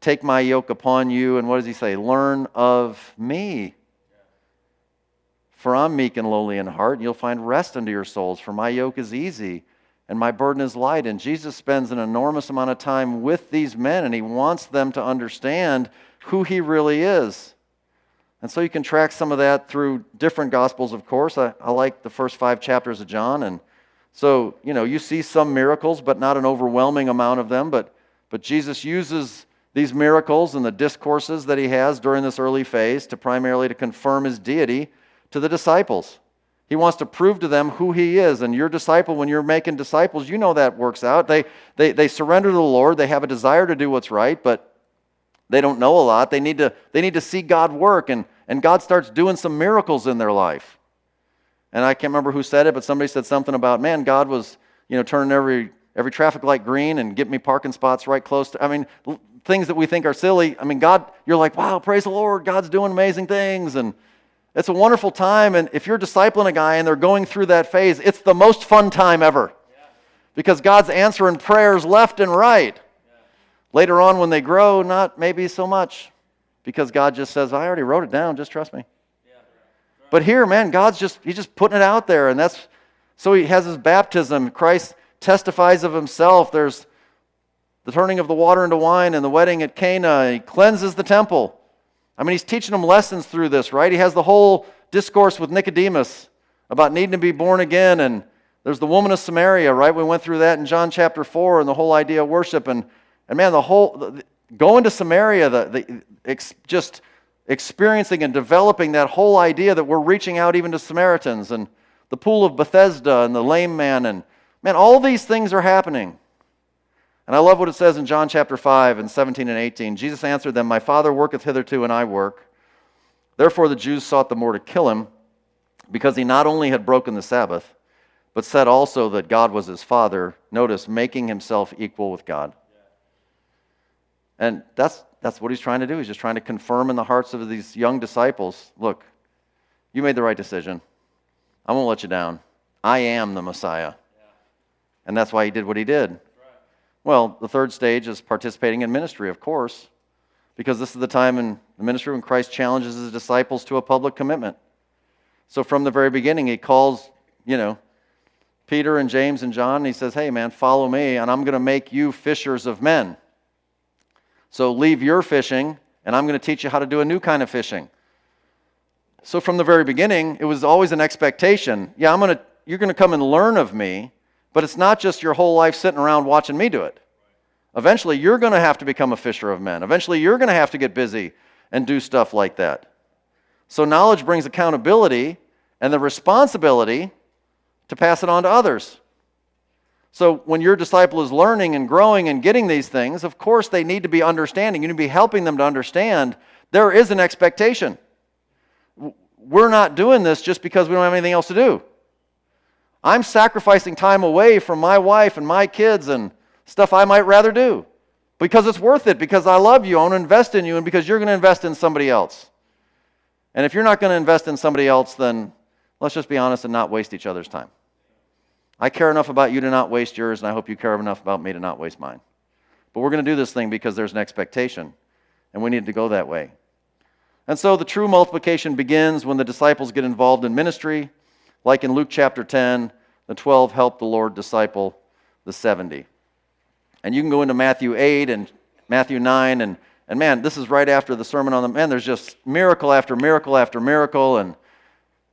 Take my yoke upon you, and what does he say? Learn of me. For I'm meek and lowly in heart, and you'll find rest unto your souls. For my yoke is easy and my burden is light. And Jesus spends an enormous amount of time with these men, and he wants them to understand who he really is. And so you can track some of that through different gospels, of course. I, I like the first five chapters of John. And so, you know, you see some miracles, but not an overwhelming amount of them. But, but Jesus uses these miracles and the discourses that he has during this early phase to primarily to confirm his deity to the disciples. He wants to prove to them who he is. And your disciple, when you're making disciples, you know that works out. They, they, they surrender to the Lord, they have a desire to do what's right, but they don't know a lot. They need to, they need to see God work, and, and God starts doing some miracles in their life. And I can't remember who said it, but somebody said something about, man, God was, you know, turning every every traffic light green and getting me parking spots right close to. I mean, things that we think are silly. I mean, God, you're like, wow, praise the Lord, God's doing amazing things, and it's a wonderful time. And if you're discipling a guy and they're going through that phase, it's the most fun time ever, because God's answering prayers left and right. Later on, when they grow, not maybe so much, because God just says, I already wrote it down, just trust me. But here, man, God's just, he's just putting it out there. And that's, so he has his baptism. Christ testifies of himself. There's the turning of the water into wine and the wedding at Cana. He cleanses the temple. I mean, he's teaching them lessons through this, right? He has the whole discourse with Nicodemus about needing to be born again. And there's the woman of Samaria, right? We went through that in John chapter 4 and the whole idea of worship. And, and man, the whole, the, going to Samaria, the, the, ex, just experiencing and developing that whole idea that we're reaching out even to Samaritans and the pool of Bethesda and the lame man. And man, all these things are happening. And I love what it says in John chapter 5 and 17 and 18. Jesus answered them, My Father worketh hitherto, and I work. Therefore the Jews sought the more to kill him, because he not only had broken the Sabbath, but said also that God was his Father. Notice, making himself equal with God. And that's, that's what he's trying to do. He's just trying to confirm in the hearts of these young disciples look, you made the right decision. I won't let you down. I am the Messiah. And that's why he did what he did. Well, the third stage is participating in ministry, of course, because this is the time in the ministry when Christ challenges his disciples to a public commitment. So from the very beginning, he calls, you know, Peter and James and John, and he says, Hey, man, follow me, and I'm going to make you fishers of men. So leave your fishing, and I'm going to teach you how to do a new kind of fishing. So from the very beginning, it was always an expectation. Yeah, I'm going to, you're going to come and learn of me, but it's not just your whole life sitting around watching me do it. Eventually, you're going to have to become a fisher of men. Eventually, you're going to have to get busy and do stuff like that. So, knowledge brings accountability and the responsibility to pass it on to others. So when your disciple is learning and growing and getting these things, of course they need to be understanding. You need to be helping them to understand there is an expectation. We're not doing this just because we don't have anything else to do. I'm sacrificing time away from my wife and my kids and stuff I might rather do because it's worth it, because I love you, I want to invest in you, and because you're going to invest in somebody else. And if you're not going to invest in somebody else, then let's just be honest and not waste each other's time. I care enough about you to not waste yours, and I hope you care enough about me to not waste mine. But we're going to do this thing because there's an expectation, and we need to go that way. And so the true multiplication begins when the disciples get involved in ministry, like in Luke chapter 10, the 12 helped the Lord disciple the 70. And you can go into Matthew 8 and Matthew 9, and, and man, this is right after the Sermon on the Mount. There's just miracle after miracle after miracle, and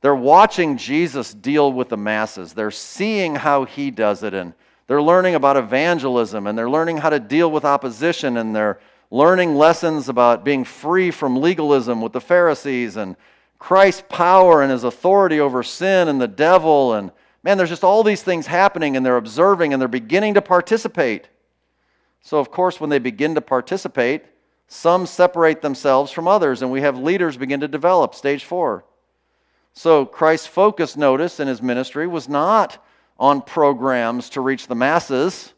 they're watching Jesus deal with the masses. They're seeing how he does it, and they're learning about evangelism, and they're learning how to deal with opposition, and they're learning lessons about being free from legalism with the Pharisees, and Christ's power and his authority over sin and the devil. And man, there's just all these things happening, and they're observing, and they're beginning to participate. So, of course, when they begin to participate, some separate themselves from others, and we have leaders begin to develop. Stage four. So Christ's focus, notice, in his ministry was not on programs to reach the masses,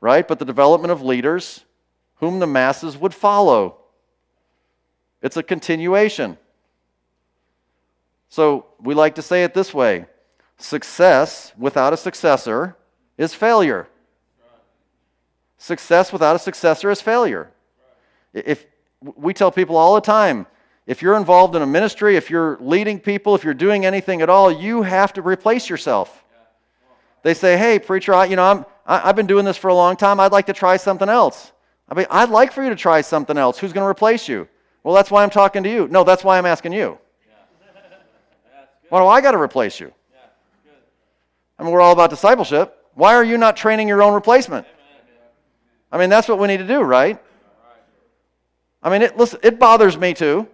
right? But the development of leaders whom the masses would follow. It's a continuation. So we like to say it this way success without a successor is failure. Success without a successor is failure. If we tell people all the time, if you're involved in a ministry, if you're leading people, if you're doing anything at all, you have to replace yourself. They say, "Hey, preacher, I, you know, I'm, I, I've been doing this for a long time. I'd like to try something else." I mean, I'd like for you to try something else. Who's going to replace you? Well, that's why I'm talking to you. No, that's why I'm asking you. Why do I got to replace you? I mean, we're all about discipleship. Why are you not training your own replacement? I mean, that's what we need to do, right? I mean, it, listen, it bothers me too.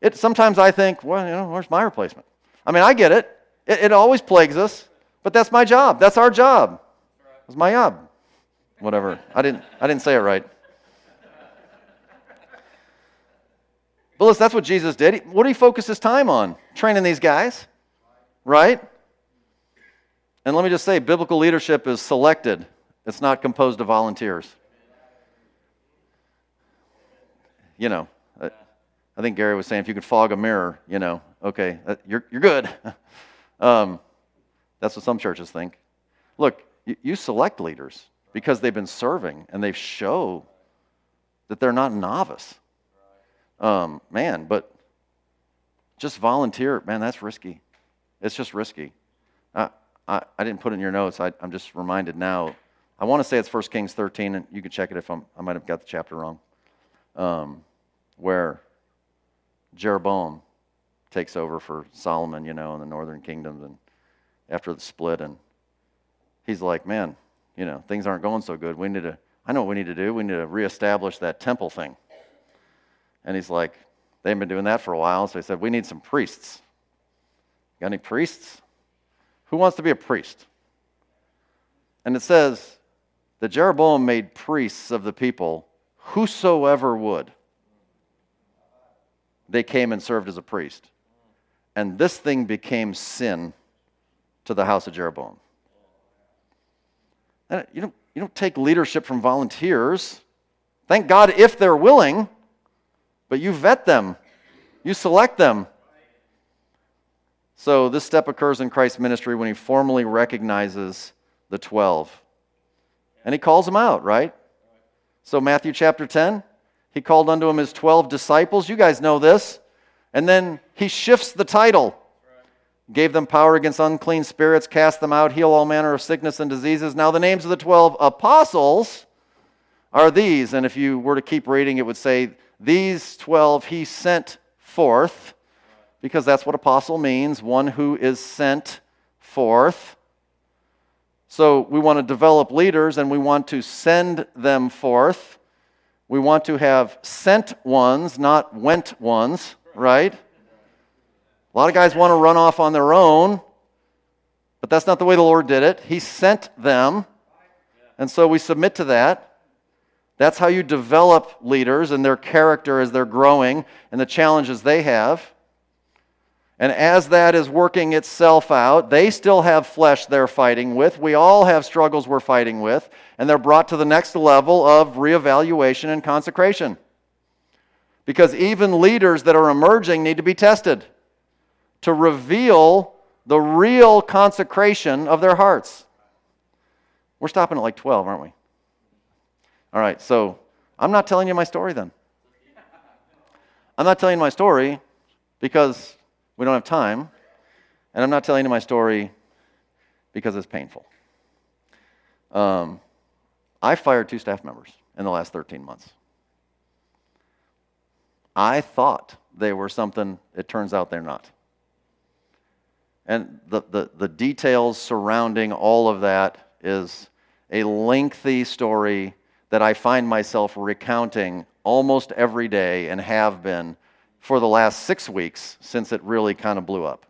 It, sometimes I think, well, you know, where's my replacement? I mean, I get it. it. It always plagues us, but that's my job. That's our job. It's my job. Whatever. I didn't, I didn't say it right. But listen, that's what Jesus did. What did he focus his time on? Training these guys. right? And let me just say biblical leadership is selected, it's not composed of volunteers. You know, I think Gary was saying if you could fog a mirror, you know, okay, uh, you're, you're good. um, that's what some churches think. Look, you, select leaders because they've been serving and they show that they're not novice. Um, man, but just volunteer, man, that's risky. It's just risky. I, I, didn't put it in your notes. I, am just reminded now. I want to say it's 1 Kings 13, and you can check it if I'm, I might have got the chapter wrong, um, where Jeroboam takes over for Solomon, you know, in the northern kingdoms and after the split. And he's like, man, you know, things aren't going so good. We need to, I know what we need to do. We need to reestablish that temple thing. And he's like, they've been doing that for a while. So he said, we need some priests. Got any priests? Who wants to be a priest? And it says that Jeroboam made priests of the people, whosoever would they came and served as a priest. And this thing became sin to the house of Jeroboam. And you don't, you don't take leadership from volunteers. Thank God if they're willing, but you vet them, you select them. So this step occurs in Christ's ministry when he formally recognizes the 12. And he calls them out, right? So, Matthew chapter 10, he called unto him his 12 disciples. You guys know this. And then he shifts the title. Gave them power against unclean spirits, cast them out, heal all manner of sickness and diseases. Now, the names of the 12 apostles are these. And if you were to keep reading, it would say, These 12 he sent forth, because that's what apostle means one who is sent forth. So we want to develop leaders and we want to send them forth. We want to have sent ones, not went ones, right? A lot of guys want to run off on their own, but that's not the way the Lord did it. He sent them, and so we submit to that. That's how you develop leaders and their character as they're growing and the challenges they have. And as that is working itself out, they still have flesh they're fighting with. We all have struggles we're fighting with, and they're brought to the next level of reevaluation and consecration. Because even leaders that are emerging need to be tested to reveal the real consecration of their hearts. We're stopping at like 12, aren't we? All right, so I'm not telling you my story then. I'm not telling you my story because we don't have time. And I'm not telling you my story because it's painful. Um, I fired two staff members in the last 13 months. I thought they were something, it turns out they're not. And the, the, the details surrounding all of that is a lengthy story that I find myself recounting almost every day and have been for the last six weeks since it really kind of blew up.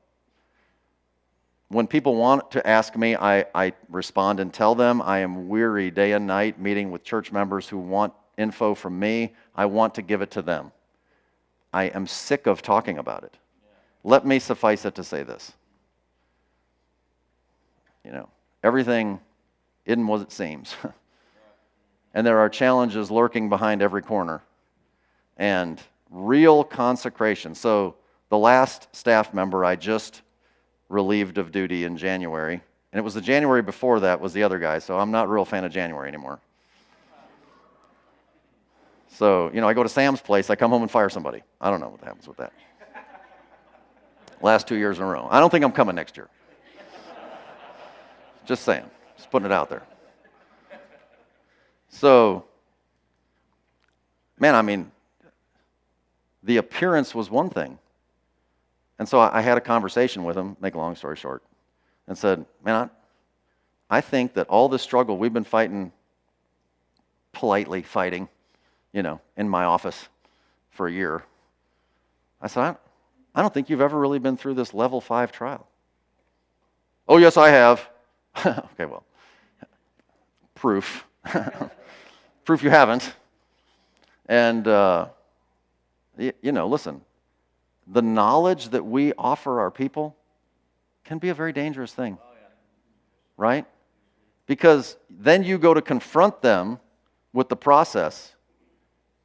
When people want to ask me, I, I respond and tell them I am weary day and night meeting with church members who want info from me. I want to give it to them. I am sick of talking about it. Let me suffice it to say this. You know, everything isn't what it seems. and there are challenges lurking behind every corner. And real consecration. So the last staff member I just relieved of duty in January, and it was the January before that was the other guy, so I'm not a real fan of January anymore. So, you know, I go to Sam's place, I come home and fire somebody. I don't know what happens with that. Last two years in a row. I don't think I'm coming next year. Just saying, just putting it out there. So, man, I mean, the appearance was one thing. And so I, had a conversation with him, make a long story short, and said, Man, I, think that all this struggle we've been fighting, politely fighting, you know, in my office for a year. I said, I, I don't think you've ever really been through this level five trial. Oh, yes, I have. okay, well, proof. proof you haven't. And, uh, you know, listen, the knowledge that we offer our people can be a very dangerous thing. Oh, right? Because then you go to confront them with the process.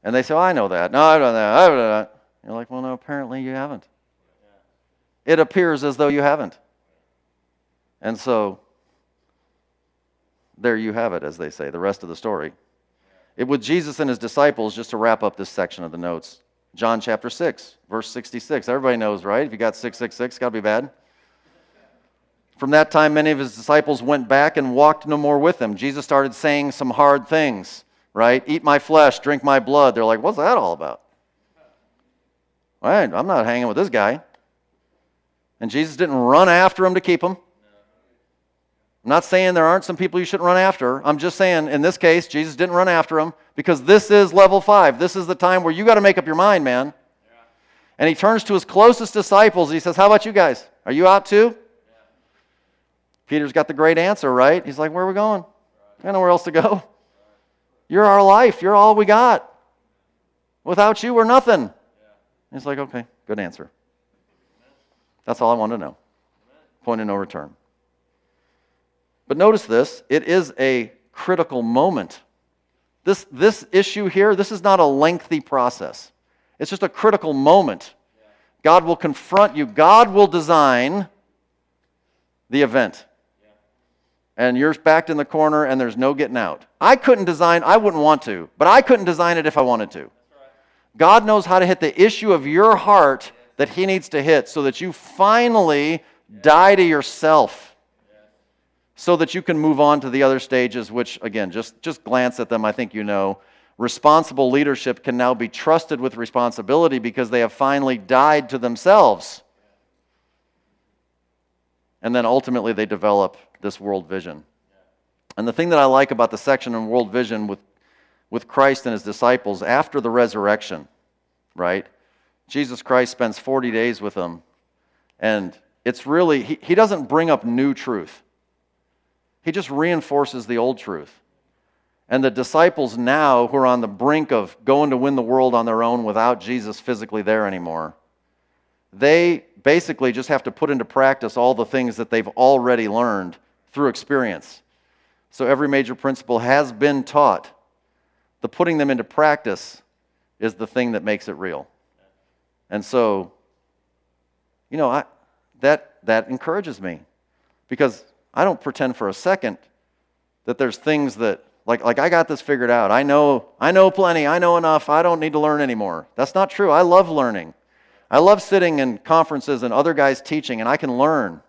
And they say, oh, I know that. No, I don't know that. I don't know that. You're like, well, no, apparently you haven't. It appears as though you haven't. And so, there you have it, as they say, the rest of the story. It, with Jesus and his disciples, just to wrap up this section of the notes, John chapter 6, verse 66. Everybody knows, right? If you got 666, got to be bad. From that time, many of his disciples went back and walked no more with him. Jesus started saying some hard things, right? Eat my flesh, drink my blood. They're like, what's that all about? All right, I'm not hanging with this guy. And Jesus didn't run after him to keep him. I'm not saying there aren't some people you shouldn't run after. I'm just saying in this case, Jesus didn't run after him because this is level five. This is the time where you got to make up your mind, man. Yeah. And he turns to his closest disciples. He says, How about you guys? Are you out too? Yeah. Peter's got the great answer, right? He's like, Where are we going? I know where else to go. You're our life. You're all we got. Without you, we're nothing. Yeah. He's like, Okay, good answer. That's all I want to know. Point of no return. But notice this it is a critical moment. This, this issue here, this is not a lengthy process. It's just a critical moment. God will confront you, God will design the event. And you're backed in the corner and there's no getting out. I couldn't design, I wouldn't want to, but I couldn't design it if I wanted to. God knows how to hit the issue of your heart that He needs to hit so that you finally die to yourself so that you can move on to the other stages, which, again, just, just glance at them, I think you know. Responsible leadership can now be trusted with responsibility because they have finally died to themselves. And then ultimately they develop this world vision. And the thing that I like about the section on world vision with, with Christ and his disciples after the resurrection, right? Jesus Christ spends 40 days with them. And it's really, he, he doesn't bring up new truth. He just reinforces the old truth. And the disciples now, who are on the brink of going to win the world on their own without Jesus physically there anymore, they basically just have to put into practice all the things that they've already learned through experience. So every major principle has been taught. The putting them into practice is the thing that makes it real. And so, you know, I, that, that encourages me because I don't pretend for a second that there's things that like like I got this figured out. I know I know plenty. I know enough. I don't need to learn anymore. That's not true. I love learning. I love sitting in conferences and other guys teaching and I can learn.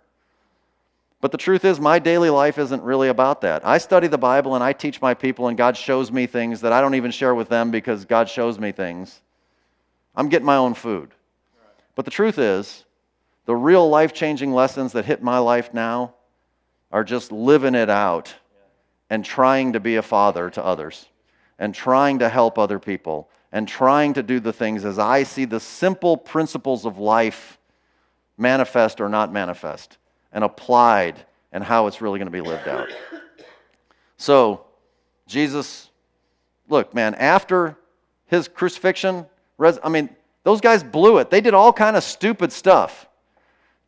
But the truth is my daily life isn't really about that. I study the Bible and I teach my people and God shows me things that I don't even share with them because God shows me things. I'm getting my own food. But the truth is, the real life-changing lessons that hit my life now are just living it out and trying to be a father to others and trying to help other people and trying to do the things as I see the simple principles of life manifest or not manifest and applied and how it's really going to be lived out. So, Jesus, look, man, after his crucifixion, I mean, those guys blew it. They did all kind of stupid stuff.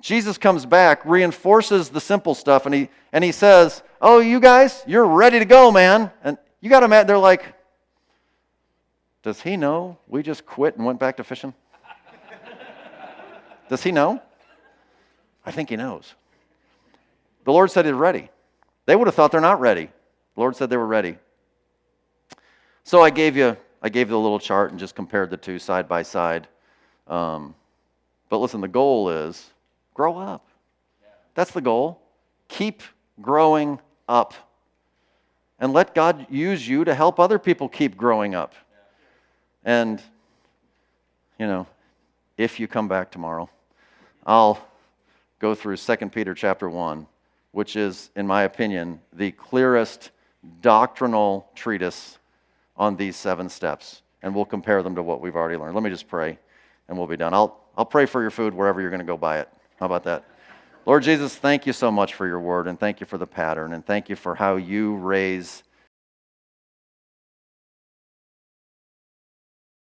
Jesus comes back, reinforces the simple stuff, and he, and he says, Oh, you guys, you're ready to go, man. And you got them at, they're like, Does he know we just quit and went back to fishing? Does he know? I think he knows. The Lord said he's ready. They would have thought they're not ready. The Lord said they were ready. So I gave you, I gave you a little chart and just compared the two side by side. Um, but listen, the goal is Grow up. That's the goal. Keep growing up. And let God use you to help other people keep growing up. And, you know, if you come back tomorrow, I'll go through 2 Peter chapter 1, which is, in my opinion, the clearest doctrinal treatise on these seven steps. And we'll compare them to what we've already learned. Let me just pray, and we'll be done. I'll, I'll pray for your food wherever you're going to go buy it. How about that? Lord Jesus, thank you so much for your word, and thank you for the pattern, and thank you for how you raise